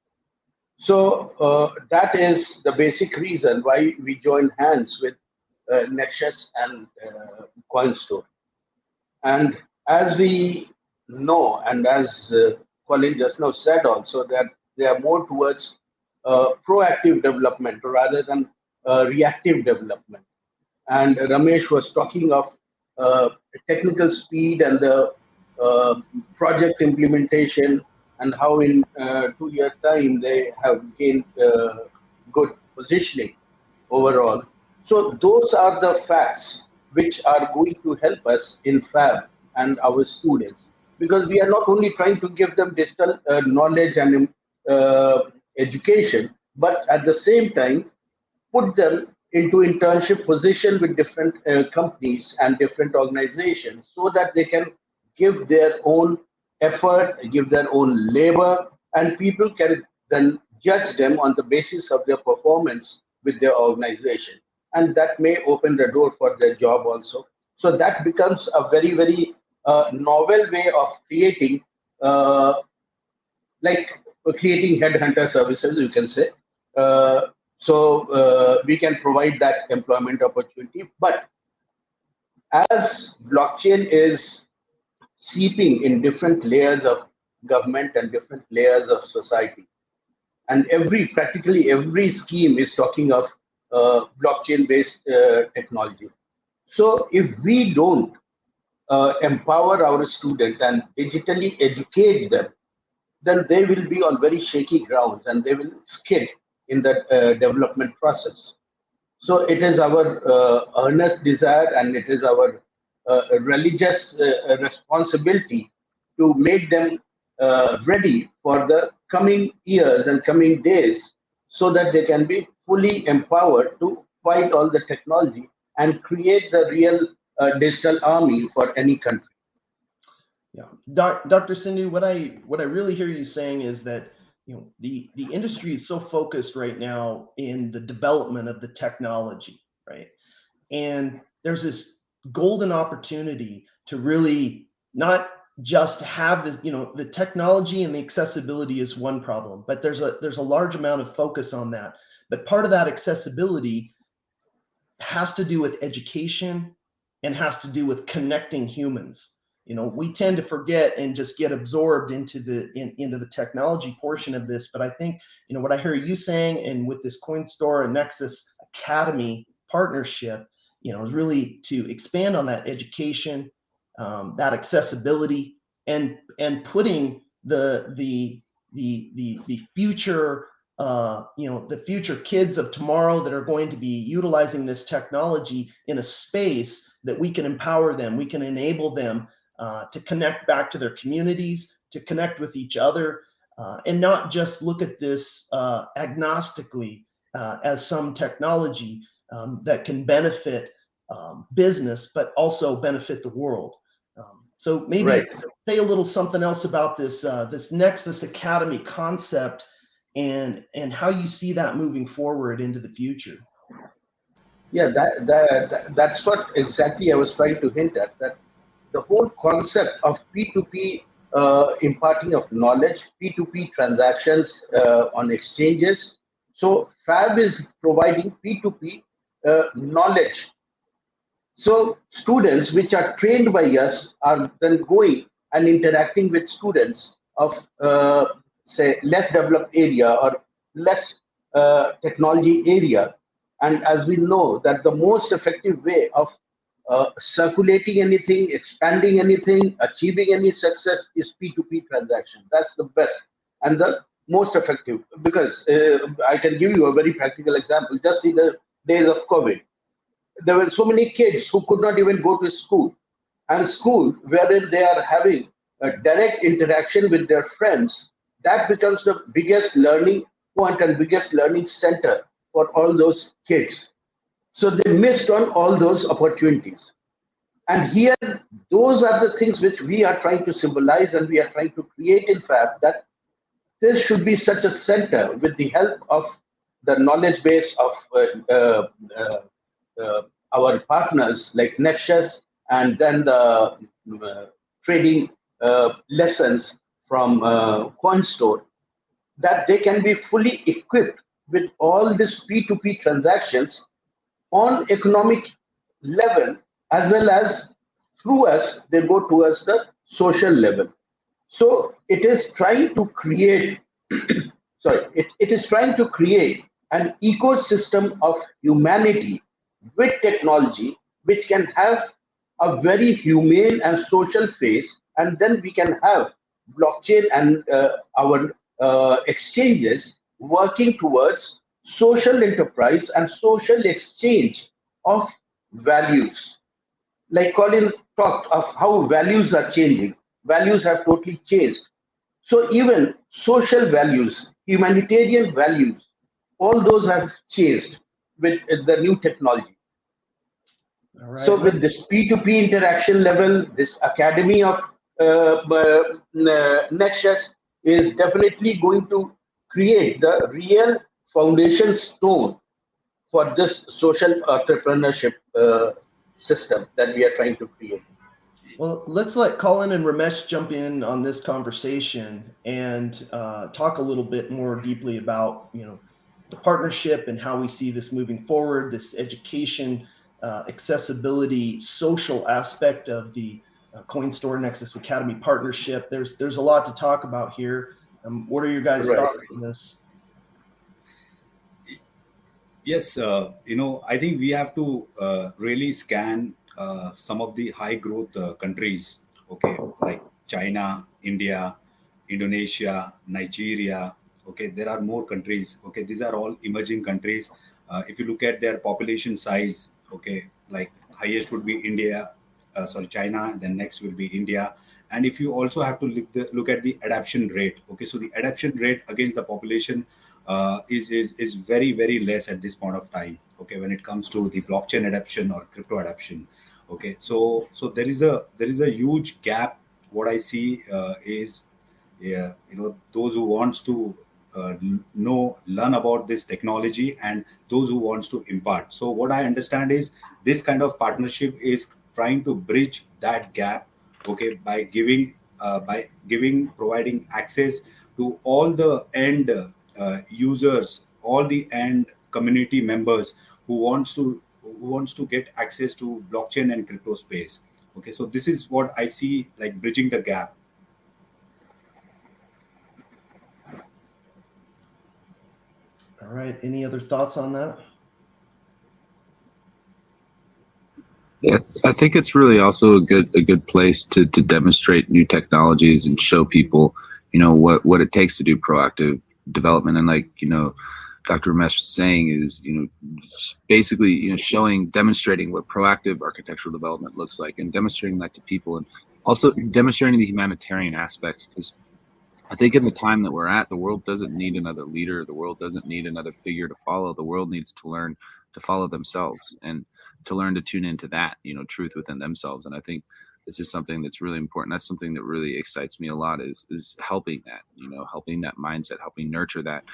So uh, that is the basic reason why we joined hands with uh, Nexus and uh, CoinStore. And as we know, and as uh, Colin just now said also, that they are more towards uh, proactive development rather than uh, reactive development. And Ramesh was talking of uh, technical speed and the project implementation and how in two years time they have gained good positioning overall. So those are the facts which are going to help us in FAB and our students because we are not only trying to give them digital uh, knowledge and uh, education, but at the same time, put them into internship position with different uh, companies and different organizations so that they can give their own effort, give their own labor, and people can then judge them on the basis of their performance with their organization. And that may open the door for their job also. So that becomes a very, very uh, novel way of creating uh, like creating headhunter services, you can say. Uh, so uh, we can provide that employment opportunity. But as blockchain is seeping in different layers of government and different layers of society, and every practically every scheme is talking of uh, blockchain-based uh, technology. So if we don't uh, empower our students and digitally educate them then they will be on very shaky grounds and they will skid in the uh, development process. So it is our uh, earnest desire and it is our religious uh, responsibility to make them uh, ready for the coming years and coming days so that they can be fully empowered to fight all the technology and create the real uh, digital army for any country. Yeah, Doc, Dr. Sindhu, what I what I really hear you saying is that you know the the industry is so focused right now in the development of the technology, right? And there's this golden opportunity to really not just have this, you know, the technology and the accessibility is one problem, but there's a there's a large amount of focus on that. But part of that accessibility has to do with education and has to do with connecting humans you know we tend to forget and just get absorbed into the in, into the technology portion of this but i think you know what i hear you saying and with this coinstore and nexus academy partnership you know is really to expand on that education um, that accessibility and and putting the the the the, the future uh, you know the future kids of tomorrow that are going to be utilizing this technology in a space that we can empower them we can enable them uh, to connect back to their communities, to connect with each other, uh, and not just look at this uh, agnostically uh, as some technology um, that can benefit um, business, but also benefit the world. Um, so maybe right. say a little something else about this uh, this Nexus Academy concept and and how you see that moving forward into the future. Yeah, that, that, that's what exactly I was trying to hint at. That the whole concept of P2P uh, imparting of knowledge, P2P transactions uh, on exchanges. So Fab is providing P2P uh, knowledge. So students which are trained by us are then going and interacting with students of uh, say less developed area or less uh, technology area. And as we know that the most effective way of uh, circulating anything, expanding anything, achieving any success is P2P transaction. That's the best and the most effective because uh, I can give you a very practical example. Just in the days of COVID, there were so many kids who could not even go to school. And school, wherein they are having a direct interaction with their friends, that becomes the biggest learning point and biggest learning center for all those kids. So they missed on all those opportunities. And here, those are the things which we are trying to symbolize and we are trying to create in FAB that this should be such a center with the help of the knowledge base of uh, uh, uh, uh our partners like Nexus and then the uh, trading uh, lessons from CoinStore that they can be fully equipped with all these P2P transactions on economic level as well as through us they go towards the social level. So it is trying to create sorry it, it is trying to create an ecosystem of humanity with technology which can have a very humane and social face and then we can have blockchain and uh, our uh, exchanges working towards social enterprise and social exchange of values. Like Colin talked of how values are changing. Values have totally changed. So even social values, humanitarian values, all those have changed with the new technology. So with this P2P interaction level, this academy of uh, uh, Nexus is definitely going to create the real foundation stone for this social entrepreneurship uh, system that we are trying to create. Well, let's let Colin and Ramesh jump in on this conversation and uh, talk a little bit more deeply about you know the partnership and how we see this moving forward. This education, uh, accessibility, social aspect of the uh, CoinStore Nexus Academy partnership. There's there's a lot to talk about here. Um, what are your guys' right. thoughts on this? Yes, uh, you know, I think we have to uh, really scan uh, some of the high growth uh, countries, okay, like China, India, Indonesia, Nigeria. Okay, there are more countries. Okay, these are all emerging countries. Uh, if you look at their population size, okay, like highest would be India, uh, sorry, China, then next will be India. And if you also have to look, the, look at the adoption rate, okay, so the adoption rate against the population uh, is, is is very very less at this point of time okay when it comes to the blockchain adoption or crypto adoption okay so so there is a there is a huge gap what I see uh, is, yeah, you know, those who wants to uh, know, learn about this technology, and those who wants to impart. So what I understand is this kind of partnership is trying to bridge that gap, okay, by giving uh, by giving providing access to all the end uh, users, all the end community members who wants to who wants to get access to blockchain and crypto space okay so this is what i see like bridging the gap all right any other thoughts on that yeah i think it's really also a good a good place to to demonstrate new technologies and show people you know what what it takes to do proactive development and like you know Dr. Ramesh was saying is, you know, basically, you know, showing, demonstrating what proactive architectural development looks like and demonstrating that to people and also demonstrating the humanitarian aspects because I think in the time that we're at, the world doesn't need another leader. The world doesn't need another figure to follow. The world needs to learn to follow themselves and to learn to tune into that, you know, truth within themselves. And I think this is something that's really important. That's something that really excites me a lot is is helping that, you know, helping that mindset, helping nurture that.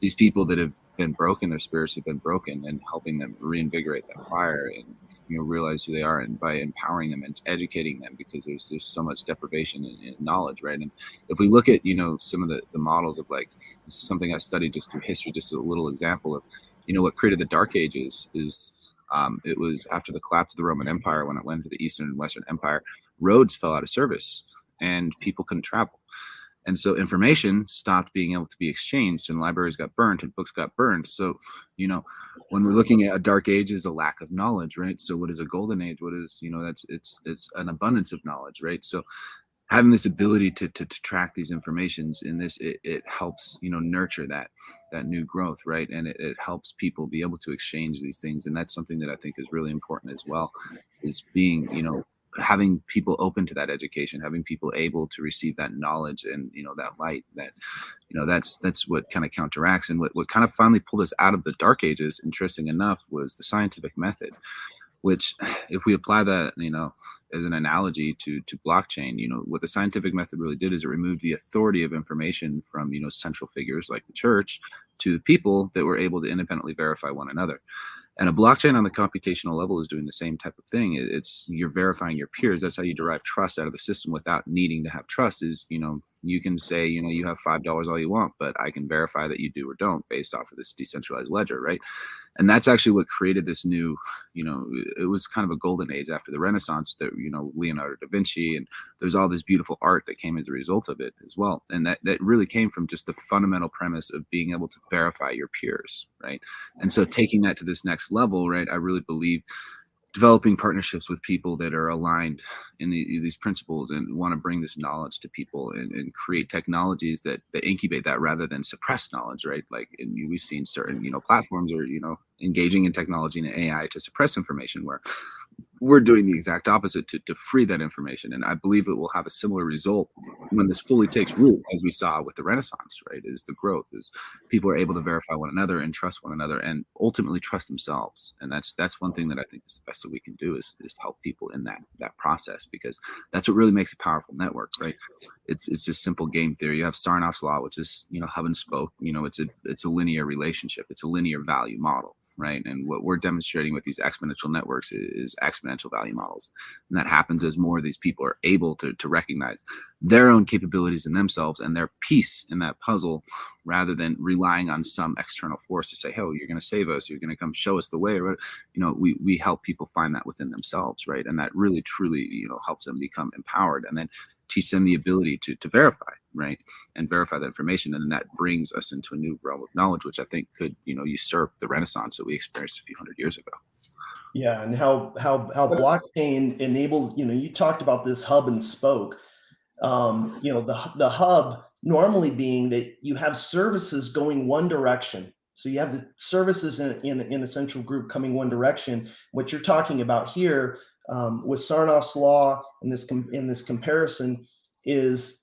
These people that have been broken, their spirits have been broken, and helping them reinvigorate that fire and you know realize who they are, and by empowering them and educating them, because there's there's so much deprivation in, knowledge, right? And if we look at you know some of the the models of like something I studied just through history, just a little example of you know what created the Dark Ages is um, it was after the collapse of the Roman Empire when it went to the Eastern and Western Empire, roads fell out of service and people couldn't travel. And so information stopped being able to be exchanged and libraries got burnt and books got burned. So, you know, when we're looking at a dark age is a lack of knowledge, right? So what is a golden age? What is, you know, that's it's it's an abundance of knowledge, right? So having this ability to, to, to track these informations in this it, it helps you know nurture that that new growth right and it, it helps people be able to exchange these things and that's something that i think is really important as well is being you know having people open to that education having people able to receive that knowledge and you know that light that you know that's that's what kind of counteracts. And what, what kind of finally pulled us out of the dark ages interesting enough was the scientific method which if we apply that you know as an analogy to to blockchain you know what the scientific method really did is it removed the authority of information from you know central figures like the church to the people that were able to independently verify one another and a blockchain on the computational level is doing the same type of thing. It's you're verifying your peers. That's how you derive trust out of the system without needing to have trust is you know you can say you know you have five dollars all you want but i can verify that you do or don't based off of this decentralized ledger right and that's actually what created this new you know it was kind of a golden age after the renaissance that you know leonardo da vinci and there's all this beautiful art that came as a result of it as well. And that that really came from just the fundamental premise of being able to verify your peers right? And so taking that to this next level right i really believe developing partnerships with people that are aligned in the, these principles and want to bring this knowledge to people and, and, create technologies that, that incubate that rather than suppress knowledge right? Like and we've seen certain you know platforms are you know engaging in technology and ai to suppress information where we're doing the exact opposite to, to free that information. And I believe it will have a similar result when this fully takes root, as we saw with the Renaissance, right? Is the growth is people are able to verify one another and trust one another and ultimately trust themselves. And that's that's one thing that I think is the best that we can do is, is help people in that that process because that's what really makes a powerful network, right? It's it's just simple game theory. You have Sarnoff's law, which is, you know, hub and spoke, you know, it's a it's a linear relationship, it's a linear value model right? And what we're demonstrating with these exponential networks is, exponential value models. And that happens as more of these people are able to, to recognize their own capabilities in themselves and their piece in that puzzle rather than relying on some external force to say, hey, you're going to save us, you're going to come show us the way. You know, we, we help people find that within themselves, right? And that really, truly, you know, helps them become empowered. And then teach them the ability to to verify right and verify that information and then that brings us into a new realm of knowledge which i think could you know usurp the renaissance that we experienced a few hundred years ago. Yeah and how how how blockchain enables you know you talked about this hub and spoke. Um, you know the the hub normally being that you have services going one direction. So you have the services in, in, in a central group coming one direction. What you're talking about here um, with Sarnoff's law in this com- in this comparison is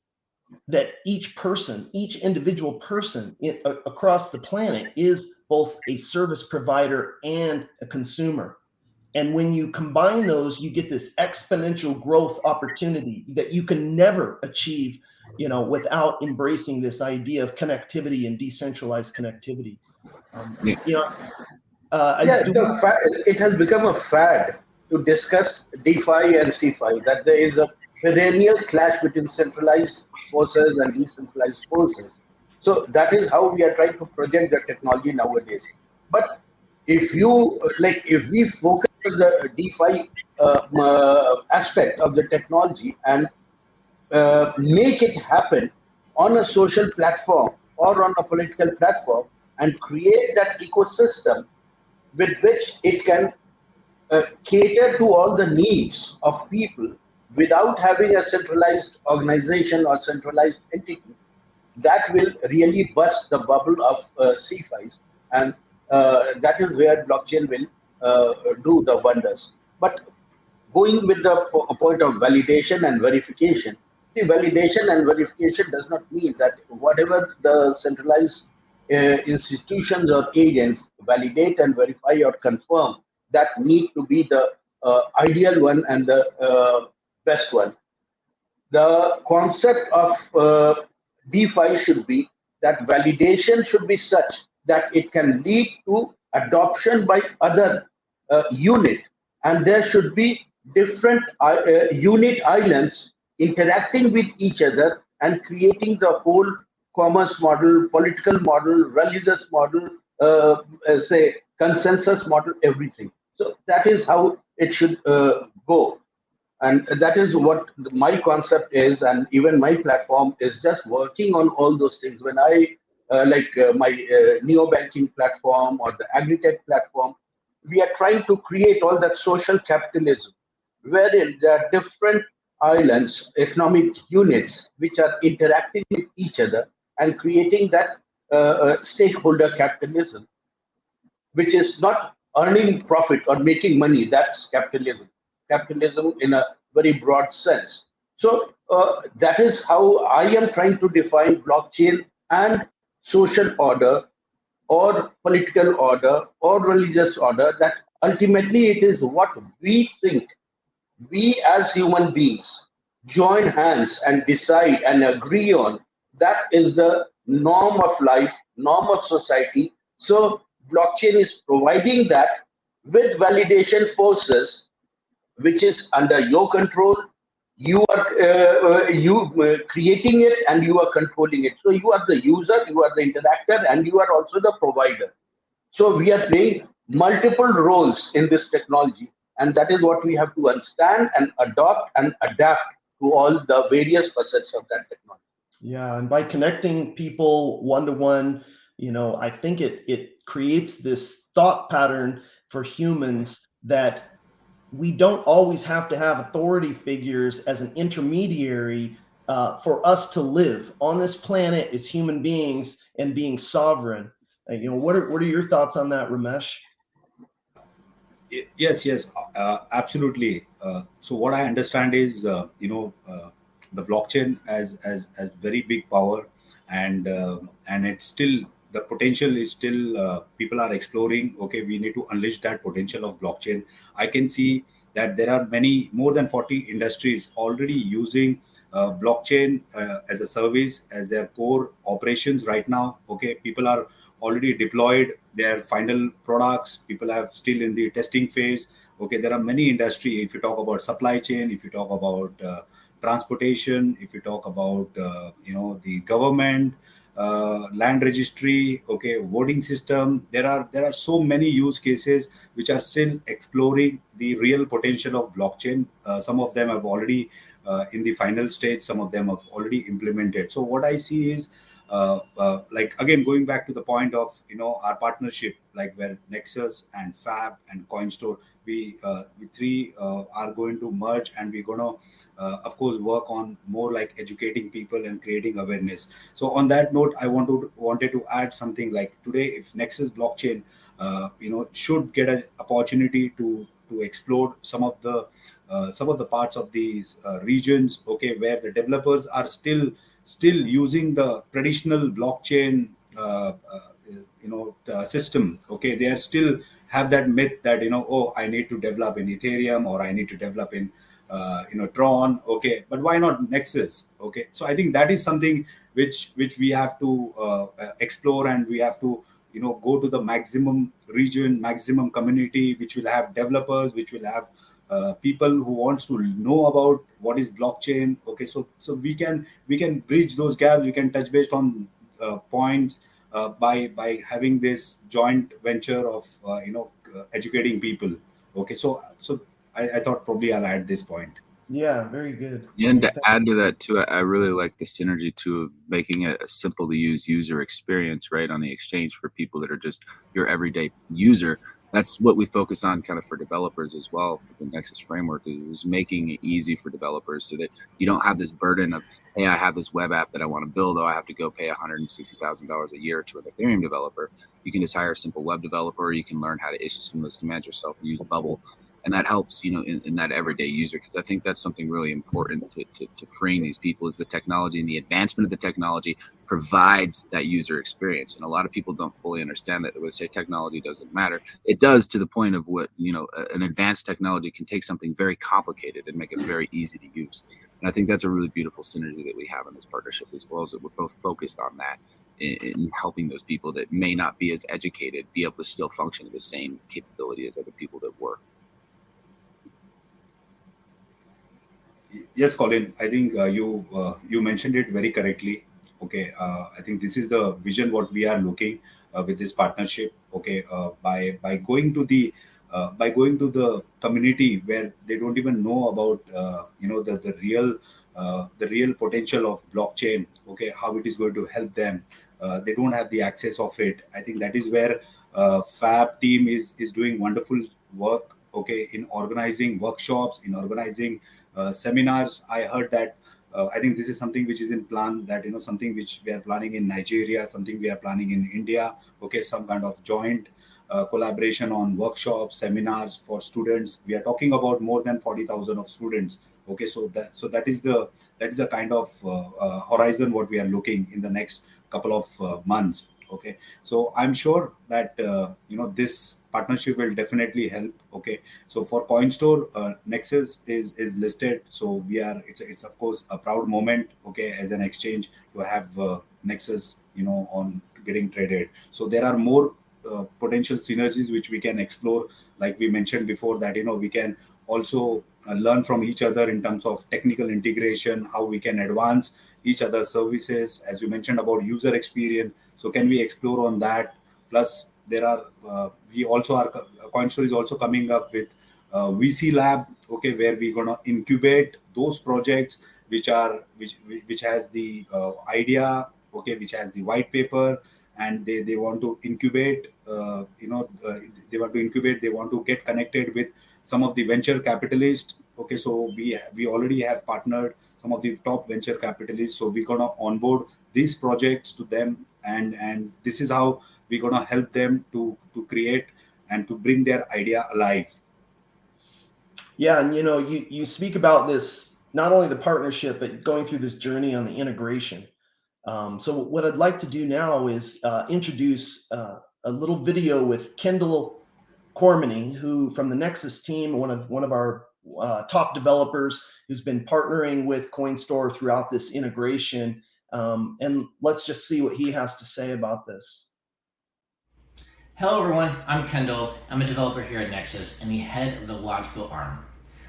that each person, each individual person in, across the planet is both a service provider and a consumer. And when you combine those, you get this exponential growth opportunity that you can never achieve, you know, without embracing this idea of connectivity and decentralized connectivity. Um, yeah. You know, uh, yeah, it has become a fad to discuss DeFi and CeFi, that there is a perennial clash between centralized forces and decentralized forces. So that is how we are trying to project the technology nowadays. But if you like, if we focus on the DeFi uh, uh, aspect of the technology and uh, make it happen on a social platform or on a political platform and create that ecosystem with which it can uh, cater to all the needs of people without having a centralized organization or centralized entity, that will really bust the bubble of uh, CeFis. And uh, that is where blockchain will uh, do the wonders. But going with the point of validation and verification, see, validation and verification does not mean that whatever the centralized uh, institutions or agents validate and verify or confirm that need to be the uh, ideal one and the uh, best one. The concept of uh, DeFi should be that validation should be such that it can lead to adoption by other uh, unit, and there should be different uh, unit islands interacting with each other and creating the whole commerce model, political model, religious model, uh, say consensus model, everything. So that is how it should uh, go. And that is what my concept is. And even my platform is just working on all those things. When I, uh, like uh, my uh, neo banking platform or the agritech platform, we are trying to create all that social capitalism, wherein there are different islands, economic units, which are interacting with each other and creating that uh, uh, stakeholder capitalism, which is not earning profit or making money, that's capitalism. Capitalism in a very broad sense. So uh, that is how I am trying to define blockchain and social order or political order or religious order that ultimately it is what we think we as human beings join hands and decide and agree on that is the norm of life norm of society so blockchain is providing that with validation forces, which is under your control. You are uh, uh, you uh, creating it and you are controlling it. So you are the user, you are the interactor, and you are also the provider. So we are playing multiple roles in this technology, and that is what we have to understand and adopt and adapt to all the various facets of that technology. Yeah, and by connecting people one to one, you know, I think it it creates this thought pattern for humans that we don't always have to have authority figures as an intermediary uh, for us to live on this planet as human beings and being sovereign. Uh, you know, what are what are your thoughts on that, Ramesh? Yes, yes, uh, absolutely. Uh, so what I understand is, uh, you know, uh, the blockchain has as as very big power, and and it's still the potential is still uh, people are exploring okay we need to unleash that potential of blockchain. I can see that there are many more than 40 industries already using uh, blockchain uh, as a service as their core operations right now okay. People are already deployed their final products. People have still in the testing phase. Okay there are many industry if you talk about supply chain if you talk about uh, transportation if you talk about uh, you know the government uh, land registry okay voting system. There are there are so many use cases which are still exploring the real potential of blockchain. Uh, some of them have already uh, in the final stage some of them have already implemented. So what i see is uh, uh, like again going back to the point of you know our partnership like where nexus and fab and coinstore we uh, we three uh, are going to merge and we're going to uh, of course work on more like educating people and creating awareness. So on that note i want to wanted to add something like today if nexus blockchain uh, you know should get an opportunity to to explore some of the some of the parts of these regions okay where the developers are still still using the traditional blockchain uh, uh, you know the system okay? They are still have that myth that you know oh i need to develop in ethereum or i need to develop in uh, you know tron okay? But why not nexus okay? So i think that is something which which we have to uh, explore and we have to you know go to the maximum region maximum community which will have developers which will have uh, people who wants to know about what is blockchain okay? So so we can we can bridge those gaps. We can touch based on uh, points by by having this joint venture of uh, you know uh, educating people okay so so I, I thought probably i'll add this point yeah, very good. And to add to that too, I really like the synergy too of making it a simple to use user experience, right, on the exchange for people that are just your everyday user. That's what we focus on kind of for developers as well. The Nexus framework is, making it easy for developers so that you don't have this burden of, hey, I have this web app that I want to build, though I have to go pay $160,000 a year to an Ethereum developer. You can just hire a simple web developer. You can learn how to issue some of those commands yourself and use Bubble and that helps you know in, in that everyday user because i think that's something really important to, to, to, freeing these people is the technology and the advancement of the technology provides that user experience. And a lot of people don't fully understand that they would say technology doesn't matter. It does to the point of what you know an advanced technology can take something very complicated and make it very easy to use. And i think that's a really beautiful synergy that we have in this partnership as well as that we're both focused on that in, in helping those people that may not be as educated be able to still function at the same capability as other people that work yes, Colin. I think uh, you uh, you mentioned it very correctly. Okay, uh, I think this is the vision what we are looking uh, with this partnership. Okay, uh, by by going to the by going to the community where they don't even know about you know the the real the real potential of blockchain. Okay, how it is going to help them. they don't have the access of it. I think that is where Fab team is is doing wonderful work. Okay, in organizing workshops, in organizing seminars. I heard that. Uh, I think this is something which is in plan. That you know something which we are planning in Nigeria, something we are planning in India. Okay, some kind of joint uh, collaboration on workshops, seminars for students. We are talking about more than forty thousand of students. Okay, so that so that is the that is the kind of uh, uh, horizon what we are looking in the next couple of uh, months. Okay, so I'm sure that you know this partnership will definitely help okay? So for coinstore uh, nexus is is listed. So we are it's it's of course a proud moment okay as an exchange to have uh, nexus you know on getting traded. So there are more uh, potential synergies which we can explore. Like we mentioned before that you know we can also uh, learn from each other in terms of technical integration how we can advance each other's services. As you mentioned about user experience so can we explore on that? Plus there are uh, we also are coinstore is also coming up with uh, vc lab okay where we're to incubate those projects which are which which has the uh, idea okay which has the white paper and they they want to incubate uh, you know uh, they want to incubate they want to get connected with some of the venture capitalists okay so we we already have partnered some of the top venture capitalists so we're to onboard these projects to them and and this is how we're going to help them to to create and to bring their idea alive. Yeah and you know you you speak about this not only the partnership but going through this journey on the integration. Um, so what i'd like to do now is uh, introduce uh, a little video with kendall cormany who from the nexus team one of one of our uh, top developers who's been partnering with coinstore throughout this integration. Um, and let's just see what he has to say about this Hello everyone, I'm Kendall. I'm a developer here at Nexus and the head of the logical arm.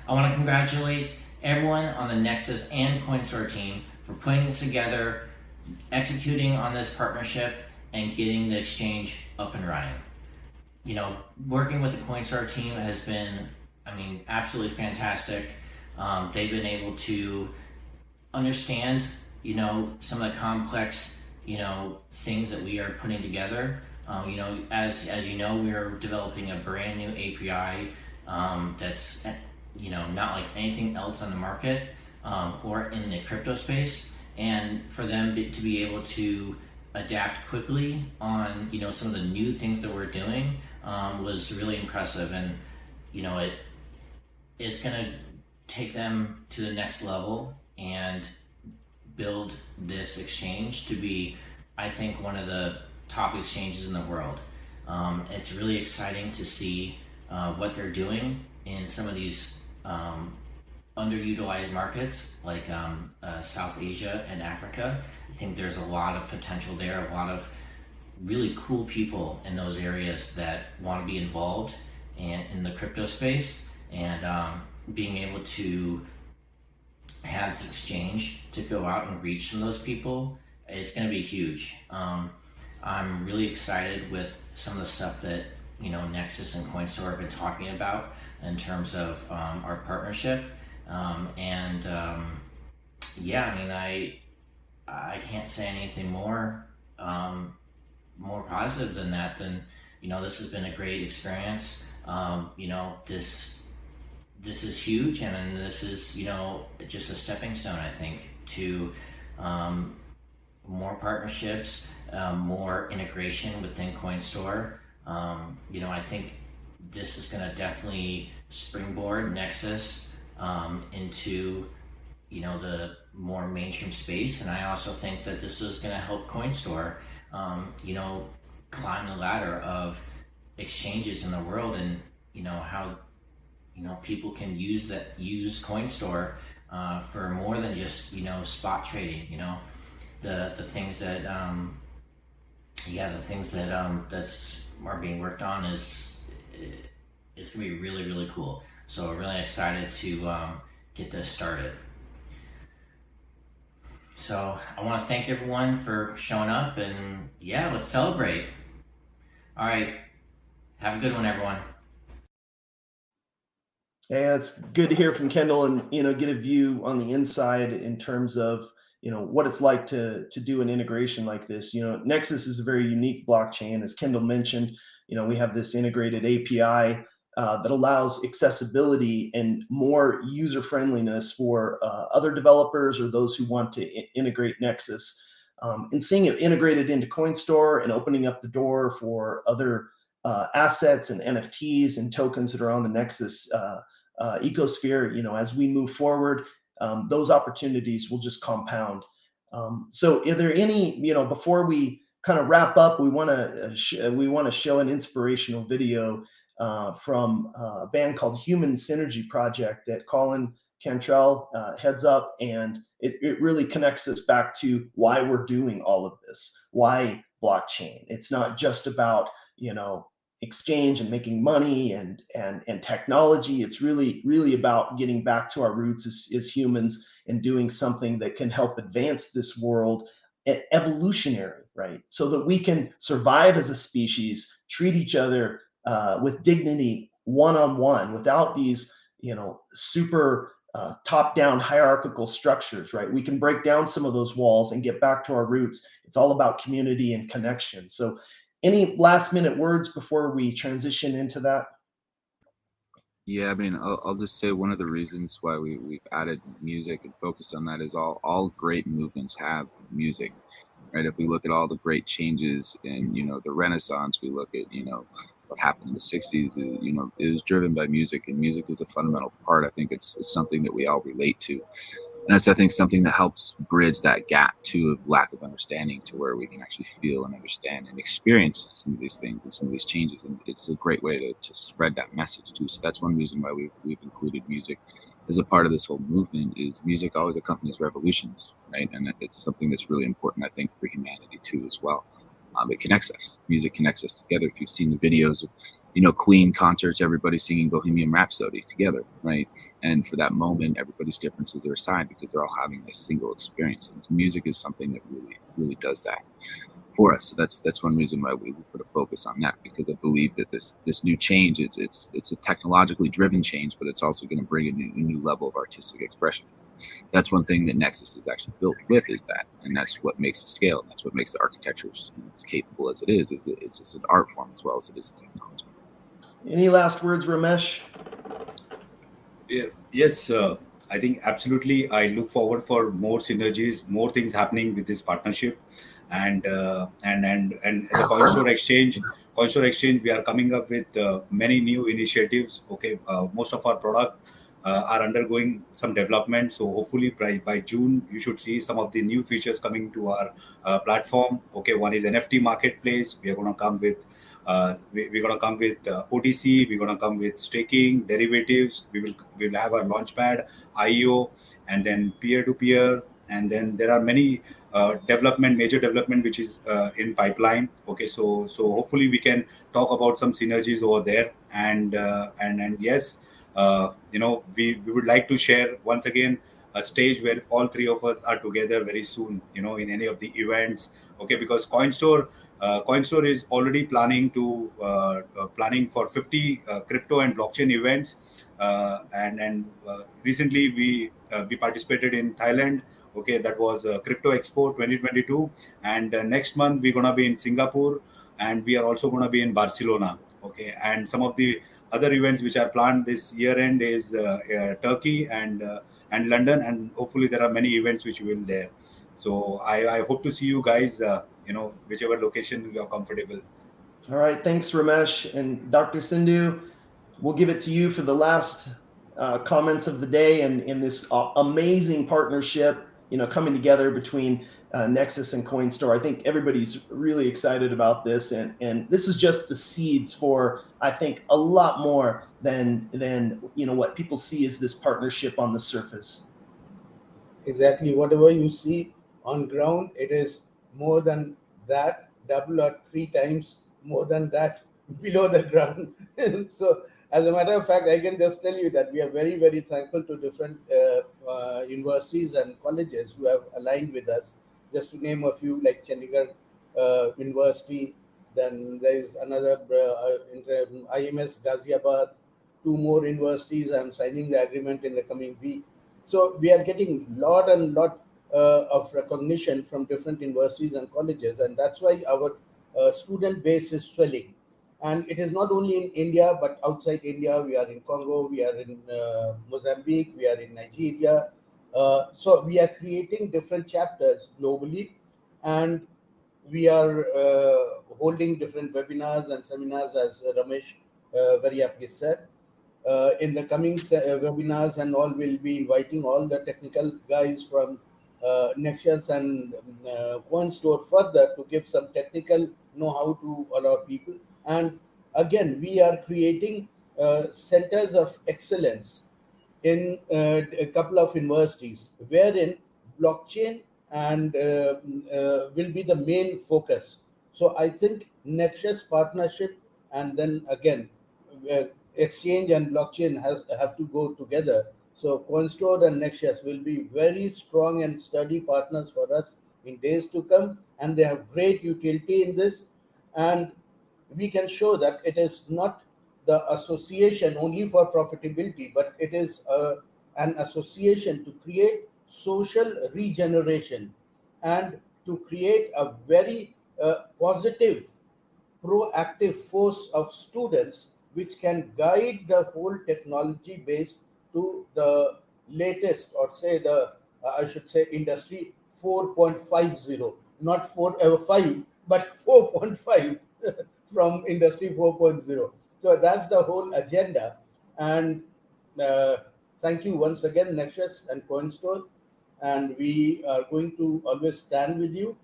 I want to congratulate everyone on the Nexus and Coinstore team for putting this together, executing on this partnership, and getting the exchange up and running. You know, working with the Coinstore team has been, I mean, absolutely fantastic. Um, they've been able to understand, you know, some of the complex, you know, things that we are putting together um, you know, as as you know, we are developing a brand new API um, that's you know not like anything else on the market um, or in the crypto space, and for them to be able to adapt quickly on you know some of the new things that we're doing um, was really impressive, and you know it it's gonna take them to the next level and build this exchange to be, I think, one of the top exchanges in the world. Um, it's really exciting to see uh, what they're doing in some of these um, underutilized markets like um, uh, South Asia and Africa. I think there's a lot of potential there, a lot of really cool people in those areas that want to be involved in the crypto space and um, being able to have this exchange to go out and reach some of those people it's going to be huge um, i'm really excited with some of the stuff that you know nexus and coinstore have been talking about in terms of um, our partnership. Um, and um, yeah i mean i i can't say anything more um, more positive than that than you know this has been a great experience. Um, you know this this is huge and this is you know just a stepping stone i think to um, more partnerships um, more integration within coinstore. Um, you know i think this is going to definitely springboard nexus um, into you know the more mainstream space. And i also think that this is going to help coinstore um, you know, climb the ladder of exchanges in the world and, you know, how, you know, people can use that, use CoinStore uh, for more than just, you know, spot trading, you know, the, the things that, um, yeah, the things that, um, that's are being worked on is, it's gonna be really, really cool. So really excited to, um, get this started. So I want to thank everyone for showing up and yeah, let's celebrate. All right. Have a good one, everyone. Yeah, it's good to hear from Kendall and you know get a view on the inside in terms of you know what it's like to to do an integration like this. You know, Nexus is a very unique blockchain, as Kendall mentioned. You know, we have this integrated API uh, that allows accessibility and more user friendliness for uh, other developers or those who want to integrate Nexus. Um, and seeing it integrated into CoinStore and opening up the door for other uh, assets and NFTs and tokens that are on the Nexus uh, uh, ecosphere, you know, as we move forward, um, those opportunities will just compound. Um, so, are there any, you know, before we kind of wrap up, we want to sh- we want to show an inspirational video uh, from uh, a band called Human Synergy Project that Colin Cantrell uh, heads up, and it, it really connects us back to why we're doing all of this. Why blockchain? It's not just about you know exchange and making money and and and technology. It's really really about getting back to our roots as, as humans and doing something that can help advance this world evolutionary, right? So that we can survive as a species, treat each other uh, with dignity one on one without these you know super uh, top down hierarchical structures right we can break down some of those walls and get back to our roots it's all about community and connection so any last minute words before we transition into that? Yeah i mean i'll, I'll just say one of the reasons why we, we've added music and focused on that is all all great movements have music right? If we look at all the great changes in you know the renaissance we look at you know what happened in the 60s you know it was driven by music and music is a fundamental part. I think it's, it's something that we all relate to and it's i think something that helps bridge that gap to lack of understanding to where we can actually feel and understand and experience some of these things and some of these changes and it's a great way to, to spread that message too so that's one reason why we've, we've included music as a part of this whole movement is music always accompanies revolutions right and it's something that's really important i think for humanity too as well um, it connects us. Music connects us together. If you've seen the videos of, you know, Queen concerts, everybody singing Bohemian Rhapsody together, right? And for that moment, everybody's differences are aside because they're all having a single experience. And music is something that really, really does that for us. So that's that's one reason why we put a focus on that because I believe that this this new change it's it's it's a technologically driven change, but it's also going to bring a new, a new level of artistic expression. That's one thing that Nexus is actually built with is that, and that's what makes it scale. And that's what makes the architecture as capable as it is. Is it, it's just an art form as well as it is a technology. Any last words, Ramesh? Yeah, yes, uh, I think absolutely. I look forward for more synergies, more things happening with this partnership and uh, and and and the CoinStore Exchange, CoinStore Exchange, we are coming up with uh, many new initiatives. Okay, uh, most of our product uh, are undergoing some development. So hopefully by, by June, you should see some of the new features coming to our uh, platform. Okay, one is NFT marketplace. We are going to come with uh, we, are going to come with uh, OTC. We're going to come with staking derivatives. We will we will have our launchpad, IO, and then peer to peer. And then there are many uh, development, major development, which is uh, in pipeline. Okay, so so hopefully we can talk about some synergies over there. And and and yes, you know, we, we would like to share once again a stage where all three of us are together very soon, you know, in any of the events. Okay, because CoinStore, uh, CoinStore is already planning to uh, uh planning for 50 uh, crypto and blockchain events. and and recently we we participated in Thailand. Okay, that was Crypto Expo 2022, and next month we're gonna be in Singapore, and we are also gonna be in Barcelona. Okay, and some of the other events which are planned this year end is uh, uh, Turkey and uh, and London, and hopefully there are many events which will there. So I, I hope to see you guys, you know, whichever location you are comfortable. All right, thanks, Ramesh and Dr. Sindhu. We'll give it to you for the last uh, comments of the day and in this uh, amazing partnership, you know, coming together between uh, Nexus and CoinStore. I think everybody's really excited about this, and and this is just the seeds for I think a lot more than than you know what people see as this partnership on the surface. Exactly, whatever you see on ground, it is more than that, double or three times more than that below the ground. so as a matter of fact, I can just tell you that we are very, very thankful to different uh, uh, universities and colleges who have aligned with us just to name a few, like Chandigarh uh, University. Then there is another uh, IMS Ghaziabad, two more universities. I'm signing the agreement in the coming week. So we are getting lot and lot uh, of recognition from different universities and colleges, and that's why our uh, student base is swelling. And it is not only in India, but outside India. We are in Congo, we are in uh, Mozambique, we are in Nigeria, uh, so we are creating different chapters globally, and we are uh, holding different webinars and seminars, as Ramesh uh, very aptly said. Uh, in the coming uh, webinars and all, we'll be inviting all the technical guys from Nexus and uh, CoinStore further to give some technical know-how to all our people. And again, we are creating centers of excellence in uh, a couple of universities wherein blockchain and uh, uh, will be the main focus. So I think Nexus partnership and then again exchange and blockchain has have to go together. So CoinStore and Nexus will be very strong and sturdy partners for us in days to come, and they have great utility in this. And we can show that it is not the association only for profitability, but it is uh, an association to create social regeneration and to create a very uh, positive, proactive force of students which can guide the whole technology base to the latest, or say the, uh, I should say, industry 4.50, not 4 uh, 5, but 4.5 from industry 4.0 so that's the whole agenda. And uh, thank you once again, Nexus and CoinStore. And we are going to always stand with you.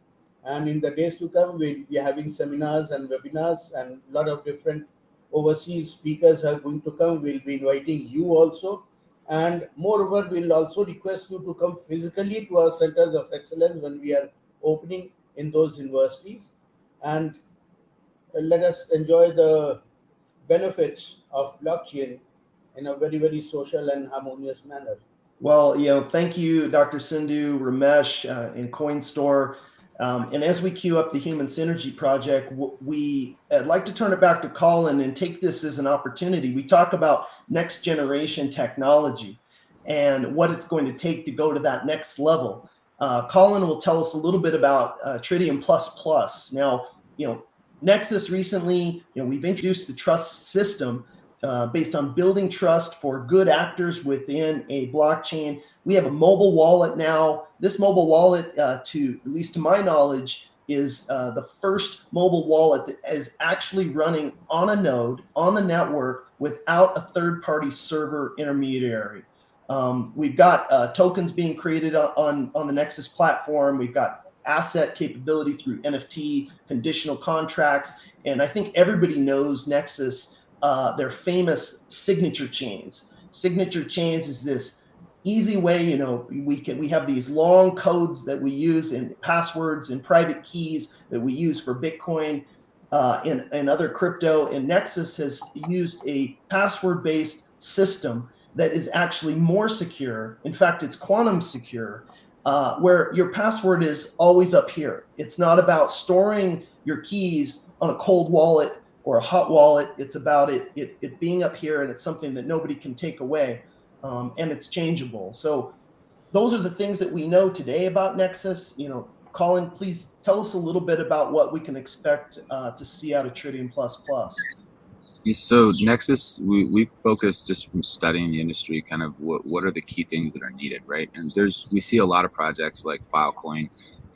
And in the days to come, we'll be having seminars and webinars, and a lot of different overseas speakers are going to come. We'll be inviting you also. And moreover, we'll also request you to come physically to our centers of excellence when we are opening in those universities. And let us enjoy the benefits of blockchain in a very, very social and harmonious manner. Well, you know, thank you, Dr. Sindhu, Ramesh, uh, and CoinStore. Um, and as we queue up the Human Synergy Project, we would like to turn it back to Colin and take this as an opportunity. We talk about next generation technology and what it's going to take to go to that next level. Uh, Colin will tell us a little bit about uh, Tritium Plus Plus. Now, you know, Nexus recently, you know, we've introduced the trust system uh, based on building trust for good actors within a blockchain. We have a mobile wallet now. This mobile wallet, uh, to at least to my knowledge, is uh, the first mobile wallet that is actually running on a node on the network without a third-party server intermediary. Um, we've got uh, tokens being created on, on the Nexus platform. We've got asset capability through NFT, conditional contracts, and I think everybody knows Nexus, uh, their famous signature chains. Signature chains is this easy way, you know, we can we have these long codes that we use in passwords and private keys that we use for Bitcoin uh, and, and other crypto. And Nexus has used a password-based system that is actually more secure. In fact, it's quantum secure, uh, where your password is always up here. It's not about storing your keys on a cold wallet or a hot wallet. It's about it, it, it being up here and it's something that nobody can take away. Um, and it's changeable. So those are the things that we know today about Nexus. You know, Colin, please tell us a little bit about what we can expect uh, to see out of Tritium Plus Plus. So Nexus, we we focus just from studying the industry, kind of what what are the key things that are needed, right? And there's we see a lot of projects like Filecoin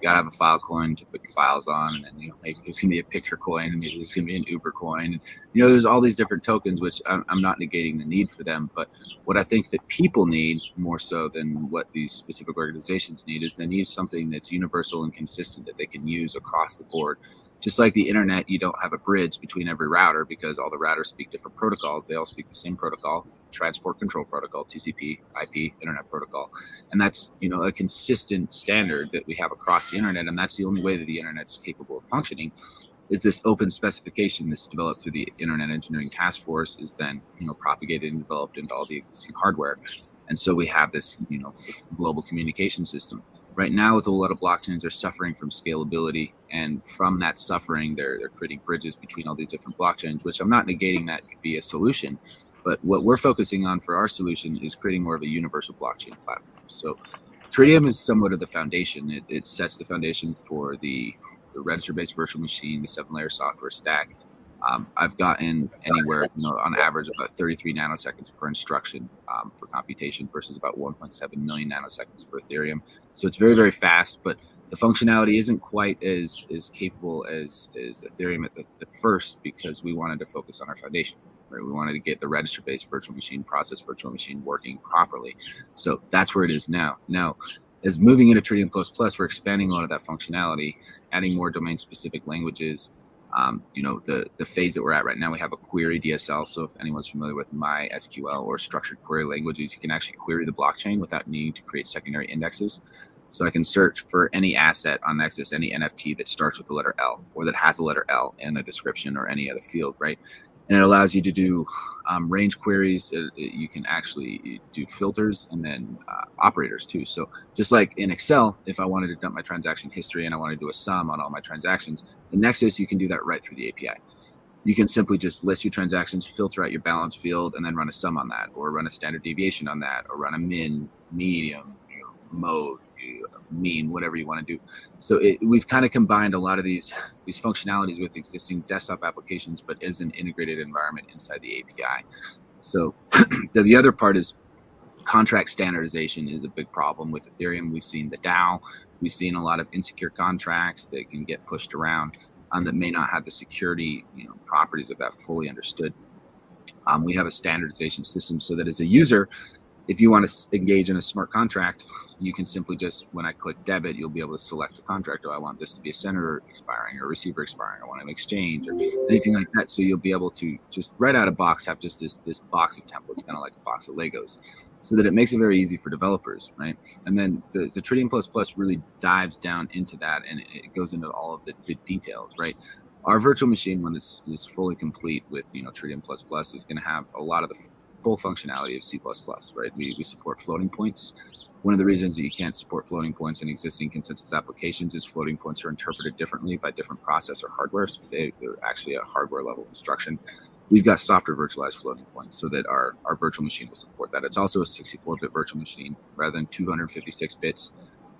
you gotta have a Filecoin to put your files on, and then you know maybe there's gonna be a picture coin, and there's gonna be an Uber coin. And, you know, there's all these different tokens, which I'm, I'm not negating the need for them, but what I think that people need more so than what these specific organizations need is they need something that's universal and consistent that they can use across the board just like the internet, you don't have a bridge between every router because all the routers speak different protocols. They all speak the same protocol, transport control protocol, TCP, IP, internet protocol. And that's, you know, a consistent standard that we have across the internet. And that's the only way that the internet's capable of functioning is this open specification that's developed through the Internet Engineering Task Force is then, you know, propagated and developed into all the existing hardware. And so we have this, you know, global communication system right now with a lot of blockchains they're suffering from scalability and from that suffering they're, they're creating bridges between all these different blockchains which i'm not negating that could be a solution but what we're focusing on for our solution is creating more of a universal blockchain platform. So tritium is somewhat of the foundation. It, it sets the foundation for the, the register based virtual machine the seven layer software stack um, I've gotten anywhere, you know, on average about 33 nanoseconds per instruction um, for computation versus about 1.7 million nanoseconds for Ethereum. So it's very, very fast, but the functionality isn't quite as as capable as, as Ethereum at the, the first because we wanted to focus on our foundation. Right? We wanted to get the register-based virtual machine process virtual machine working properly. So that's where it is now. Now, as moving into Tritium Plus Plus, we're expanding a lot of that functionality, adding more domain-specific languages, um, you know the the phase that we're at right now we have a query dsl so if anyone's familiar with mysql or structured query languages you can actually query the blockchain without needing to create secondary indexes. So i can search for any asset on nexus any nft that starts with the letter l or that has a letter l in a description or any other field right and it allows you to do um, range queries. It, it, you can actually do filters and then uh, operators too. So just like in Excel, if I wanted to dump my transaction history and I want to do a sum on all my transactions, in Nexus you can do that right through the API. You can simply just list your transactions, filter out your balance field, and then run a sum on that, or run a standard deviation on that, or run a min, medium, you know, mode, mean, whatever you want to do. So it, we've kind of combined a lot of these these functionalities with existing desktop applications, but as an integrated environment inside the API. So the, the other part is contract standardization is a big problem with Ethereum. We've seen the DAO, we've seen a lot of insecure contracts that can get pushed around um, that may not have the security you know, properties of that fully understood. Um, we have a standardization system so that as a user, if you want to engage in a smart contract, you can simply just, when I click debit, you'll be able to select a contract. Oh, I want this to be a sender expiring or receiver expiring. I want an exchange or anything like that. So you'll be able to just right out of box have just this this box of templates, kind of like a box of Legos, so that it makes it very easy for developers, right? And then the, the Tritium Plus Plus really dives down into that and it goes into all of the, the details, right? Our virtual machine, when it's fully complete with you know Tritium Plus Plus, is going to have a lot of the full functionality of C++, right? We, we support floating points. One of the reasons that you can't support floating points in existing consensus applications is floating points are interpreted differently by different processor hardware. So they, they're actually a hardware level instruction. We've got software virtualized floating points so that our, our virtual machine will support that. It's also a 64 bit virtual machine rather than 256 bits.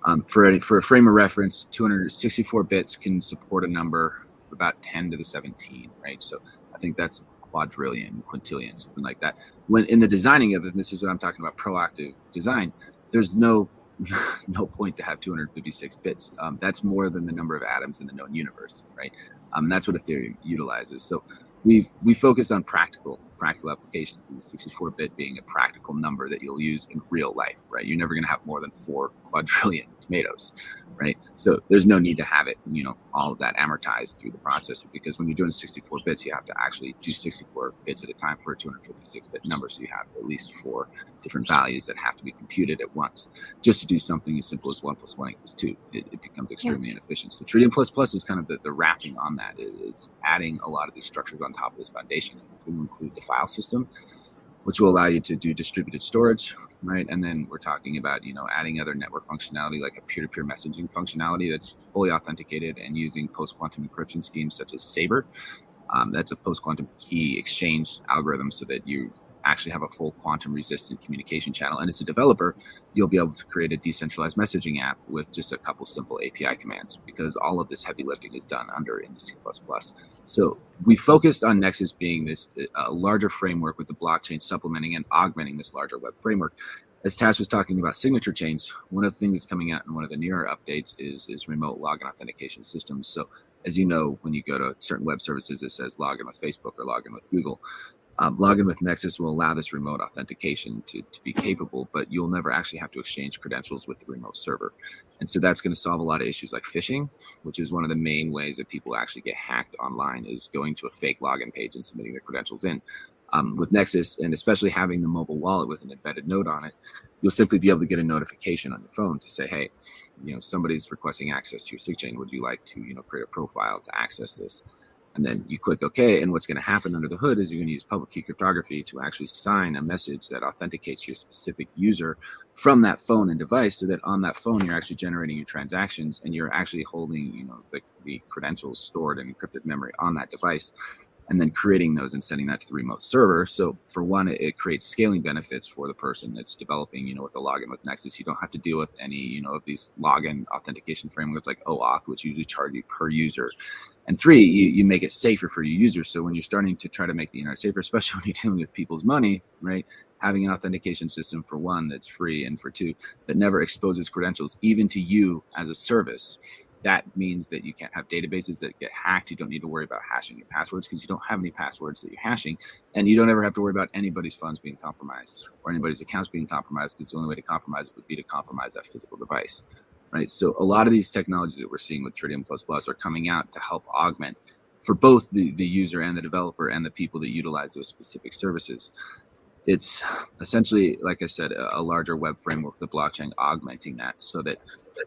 Um, for, a, for a frame of reference, 264 bits can support a number about 10 to the 17, right? So I think that's quadrillion, quintillion, something like that. When in the designing of it, this is what I'm talking about, proactive design. There's no no point to have 256 bits. Um, that's more than the number of atoms in the known universe, right? Um, that's what Ethereum utilizes. So we've we focus on practical practical applications, and the 64-bit being a practical number that you'll use in real life, right? You're never going to have more than four quadrillion tomatoes, right? So there's no need to have it, you know, all of that amortized through the processor because when you're doing 64 bits, you have to actually do 64 bits at a time for a 256-bit number. So you have at least four different values that have to be computed at once. Just to do something as simple as one plus one equals two, it, it becomes extremely yeah. inefficient. So Tritium plus plus is kind of the, the wrapping on that. It's adding a lot of these structures on top of this foundation. And it's going to include the file system which will allow you to do distributed storage, right? And then we're talking about, you know, adding other network functionality like a peer-to-peer messaging functionality that's fully authenticated and using post-quantum encryption schemes such as Saber. Um, that's a post-quantum key exchange algorithm so that you actually have a full quantum resistant communication channel. And as a developer, you'll be able to create a decentralized messaging app with just a couple simple API commands because all of this heavy lifting is done under in the C++. So we focused on Nexus being this uh, larger framework with the blockchain supplementing and augmenting this larger web framework. As Tash was talking about signature chains, one of the things that's coming out in one of the nearer updates is, is remote login authentication systems. So as you know, when you go to certain web services, it says login with Facebook or login with Google. Um, login with Nexus will allow this remote authentication to, to be capable, but you'll never actually have to exchange credentials with the remote server. And so that's going to solve a lot of issues like phishing, which is one of the main ways that people actually get hacked online is going to a fake login page and submitting their credentials in. Um, with Nexus, and especially having the mobile wallet with an embedded node on it, you'll simply be able to get a notification on your phone to say, "Hey, you know, somebody's requesting access to your SigChain. Would you like to, you know, create a profile to access this?" And then you click OK. And what's going to happen under the hood is you're going to use public key cryptography to actually sign a message that authenticates your specific user from that phone and device, so that on that phone you're actually generating your transactions and you're actually holding, you know, the, the credentials stored in encrypted memory on that device and then creating those and sending that to the remote server. So for one, it, it, creates scaling benefits for the person that's developing, you know, with a login with Nexus. You don't have to deal with any, you know, of these login authentication frameworks like OAuth, which usually charge you per user. And three, you, you make it safer for your users. So when you're starting to try to make the internet safer, especially when you're dealing with people's money, right? Having an authentication system for one that's free and for two that never exposes credentials even to you as a service that means that you can't have databases that get hacked. You don't need to worry about hashing your passwords because you don't have any passwords that you're hashing. And you don't ever have to worry about anybody's funds being compromised or anybody's accounts being compromised because the only way to compromise it would be to compromise that physical device. Right. So a lot of these technologies that we're seeing with Tritium Plus Plus are coming out to help augment for both the, the user and the developer and the people that utilize those specific services it's essentially like i said a, larger web framework the blockchain augmenting that so that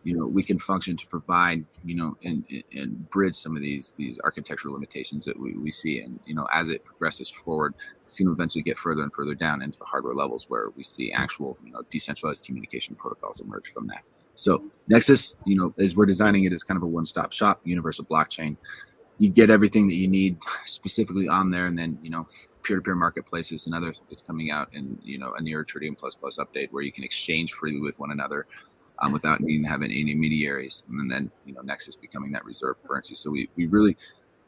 you know we can function to provide you know and, and bridge some of these these architectural limitations that we, we see. And you know as it progresses forward it's going to eventually get further and further down into the hardware levels where we see actual you know decentralized communication protocols emerge from that. So nexus you know as we're designing it as kind of a one-stop shop universal blockchain you get everything that you need specifically on there and then you know peer-to-peer marketplaces and others that's coming out in you know a near tritium plus plus update where you can exchange freely with one another um, without needing to have any intermediaries. And then you know nexus becoming that reserve currency. So we, we really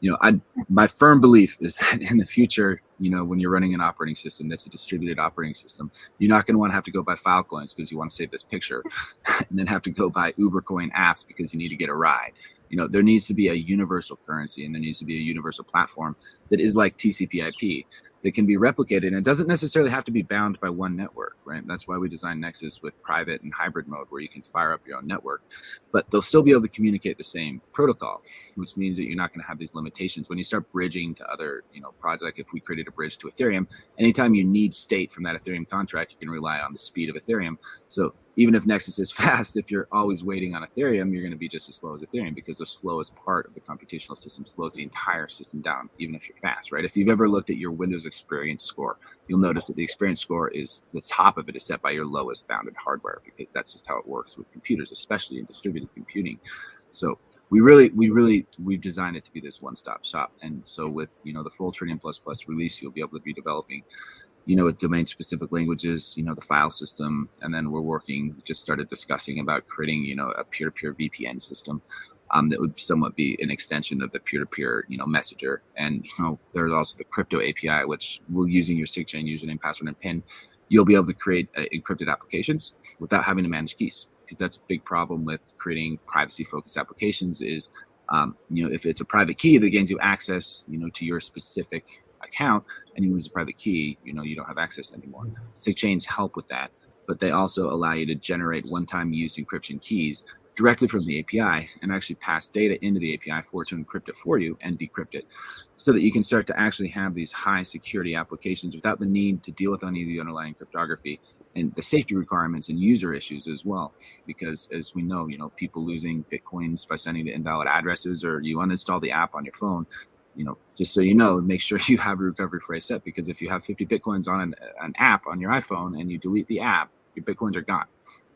you know i my firm belief is that in the future you know when you're running an operating system that's a distributed operating system you're not going to want to have to go buy filecoins because you want to save this picture and then have to go buy ubercoin apps because you need to get a ride. You know there needs to be a universal currency and there needs to be a universal platform that is like tcp/ip that can be replicated and it doesn't necessarily have to be bound by one network right? That's why we designed nexus with private and hybrid mode where you can fire up your own network but they'll still be able to communicate the same protocol which means that you're not going to have these limitations. When you start bridging to other you know projects like if we created a bridge to ethereum anytime you need state from that ethereum contract you can rely on the speed of ethereum so even if Nexus is fast, if you're always waiting on Ethereum, you're going to be just as slow as Ethereum because the slowest part of the computational system slows the entire system down, even if you're fast, right? If you've ever looked at your Windows experience score, you'll notice that the experience score is the top of it is set by your lowest bounded hardware because that's just how it works with computers, especially in distributed computing. So we really, we really, we've designed it to be this one-stop shop. And so with, you know, the full Tritium Plus Plus release, you'll be able to be developing you know, with domain specific languages, you know, the file system. And then we're working, We just started discussing about creating, you know, a peer to peer VPN system um, that would somewhat be an extension of the peer to peer, you know, messenger. And, you know, there's also the crypto API, which will using your SigChain username, password, and PIN, you'll be able to create uh, encrypted applications without having to manage keys. Because that's a big problem with creating privacy focused applications is, um, you know, if it's a private key that gains you access, you know, to your specific account and you lose a private key, you know, you don't have access anymore. Sig chains help with that, but they also allow you to generate one-time use encryption keys directly from the API and actually pass data into the API for it to encrypt it for you and decrypt it so that you can start to actually have these high security applications without the need to deal with any of the underlying cryptography and the safety requirements and user issues as well. Because as we know, you know, people losing bitcoins by sending to invalid addresses or you uninstall the app on your phone, you know, just so you know, make sure you have a recovery phrase set because if you have 50 bitcoins on an, an app on your iPhone and you delete the app, your bitcoins are gone,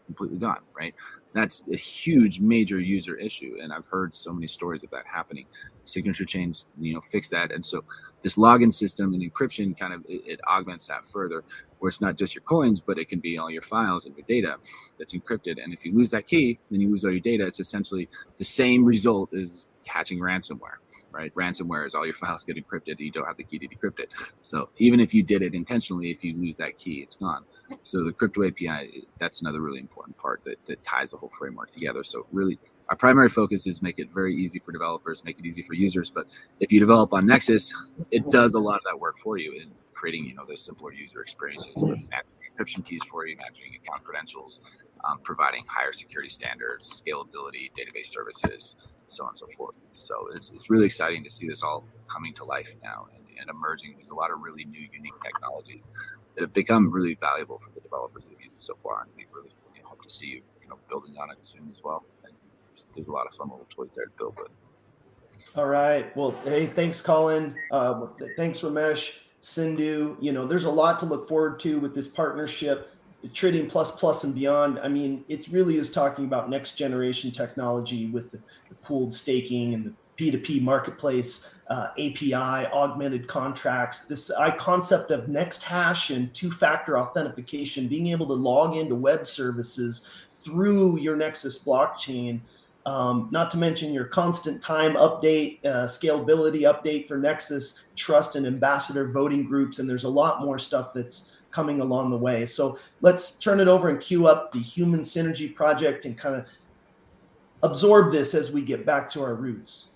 completely gone, right? That's a huge major user issue and i've heard so many stories of that happening. Signature chains you know fix that and so this login system and encryption kind of it, it, augments that further where it's not just your coins but it can be all your files and your data that's encrypted and if you lose that key then you lose all your data. It's essentially the same result as catching ransomware right? Ransomware is all your files get encrypted. You don't have the key to decrypt it. So even if you did it intentionally, if you lose that key, it's gone. So the crypto API, that's another really important part that, that ties the whole framework together. So really, our primary focus is make it very easy for developers, make it easy for users. But if you develop on Nexus, it does a lot of that work for you in creating, you know, those simpler user experiences with encryption keys for you, managing account credentials, um, providing higher security standards, scalability, database services, so on and so forth. So it's, it's really exciting to see this all coming to life now and, and emerging. There's a lot of really new, unique technologies that have become really valuable for the developers that have used it so far, and we really, really hope to see you, you know, building on it soon as well. And there's, a lot of fun little toys there to build with. All right. Well, hey, thanks, Colin. Uh, thanks, Ramesh, Sindhu. You know, there's a lot to look forward to with this partnership. Tritium Plus Plus and beyond, I mean, it really is talking about next generation technology with the, the pooled staking and the P2P marketplace, uh, API, augmented contracts, this I concept of next hash and two factor authentication, being able to log into web services through your Nexus blockchain. Um, not to mention your constant time update, uh, scalability update for Nexus, trust and ambassador voting groups. And there's a lot more stuff that's coming along the way. So let's turn it over and queue up the Human Synergy Project and kind of absorb this as we get back to our roots.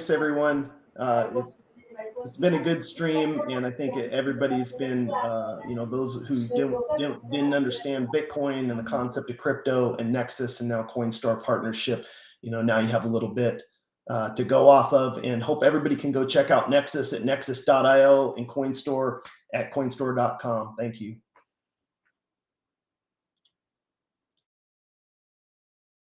Thanks everyone. Uh, it's, been a good stream, and I think everybody's been, uh, you know, those who didn't, didn't, didn't understand Bitcoin and the concept of crypto and Nexus and now Coinstore partnership. You know, now you have a little bit uh, to go off of, and hope everybody can go check out Nexus at nexus.io and Coinstore at coinstore.com. Thank you.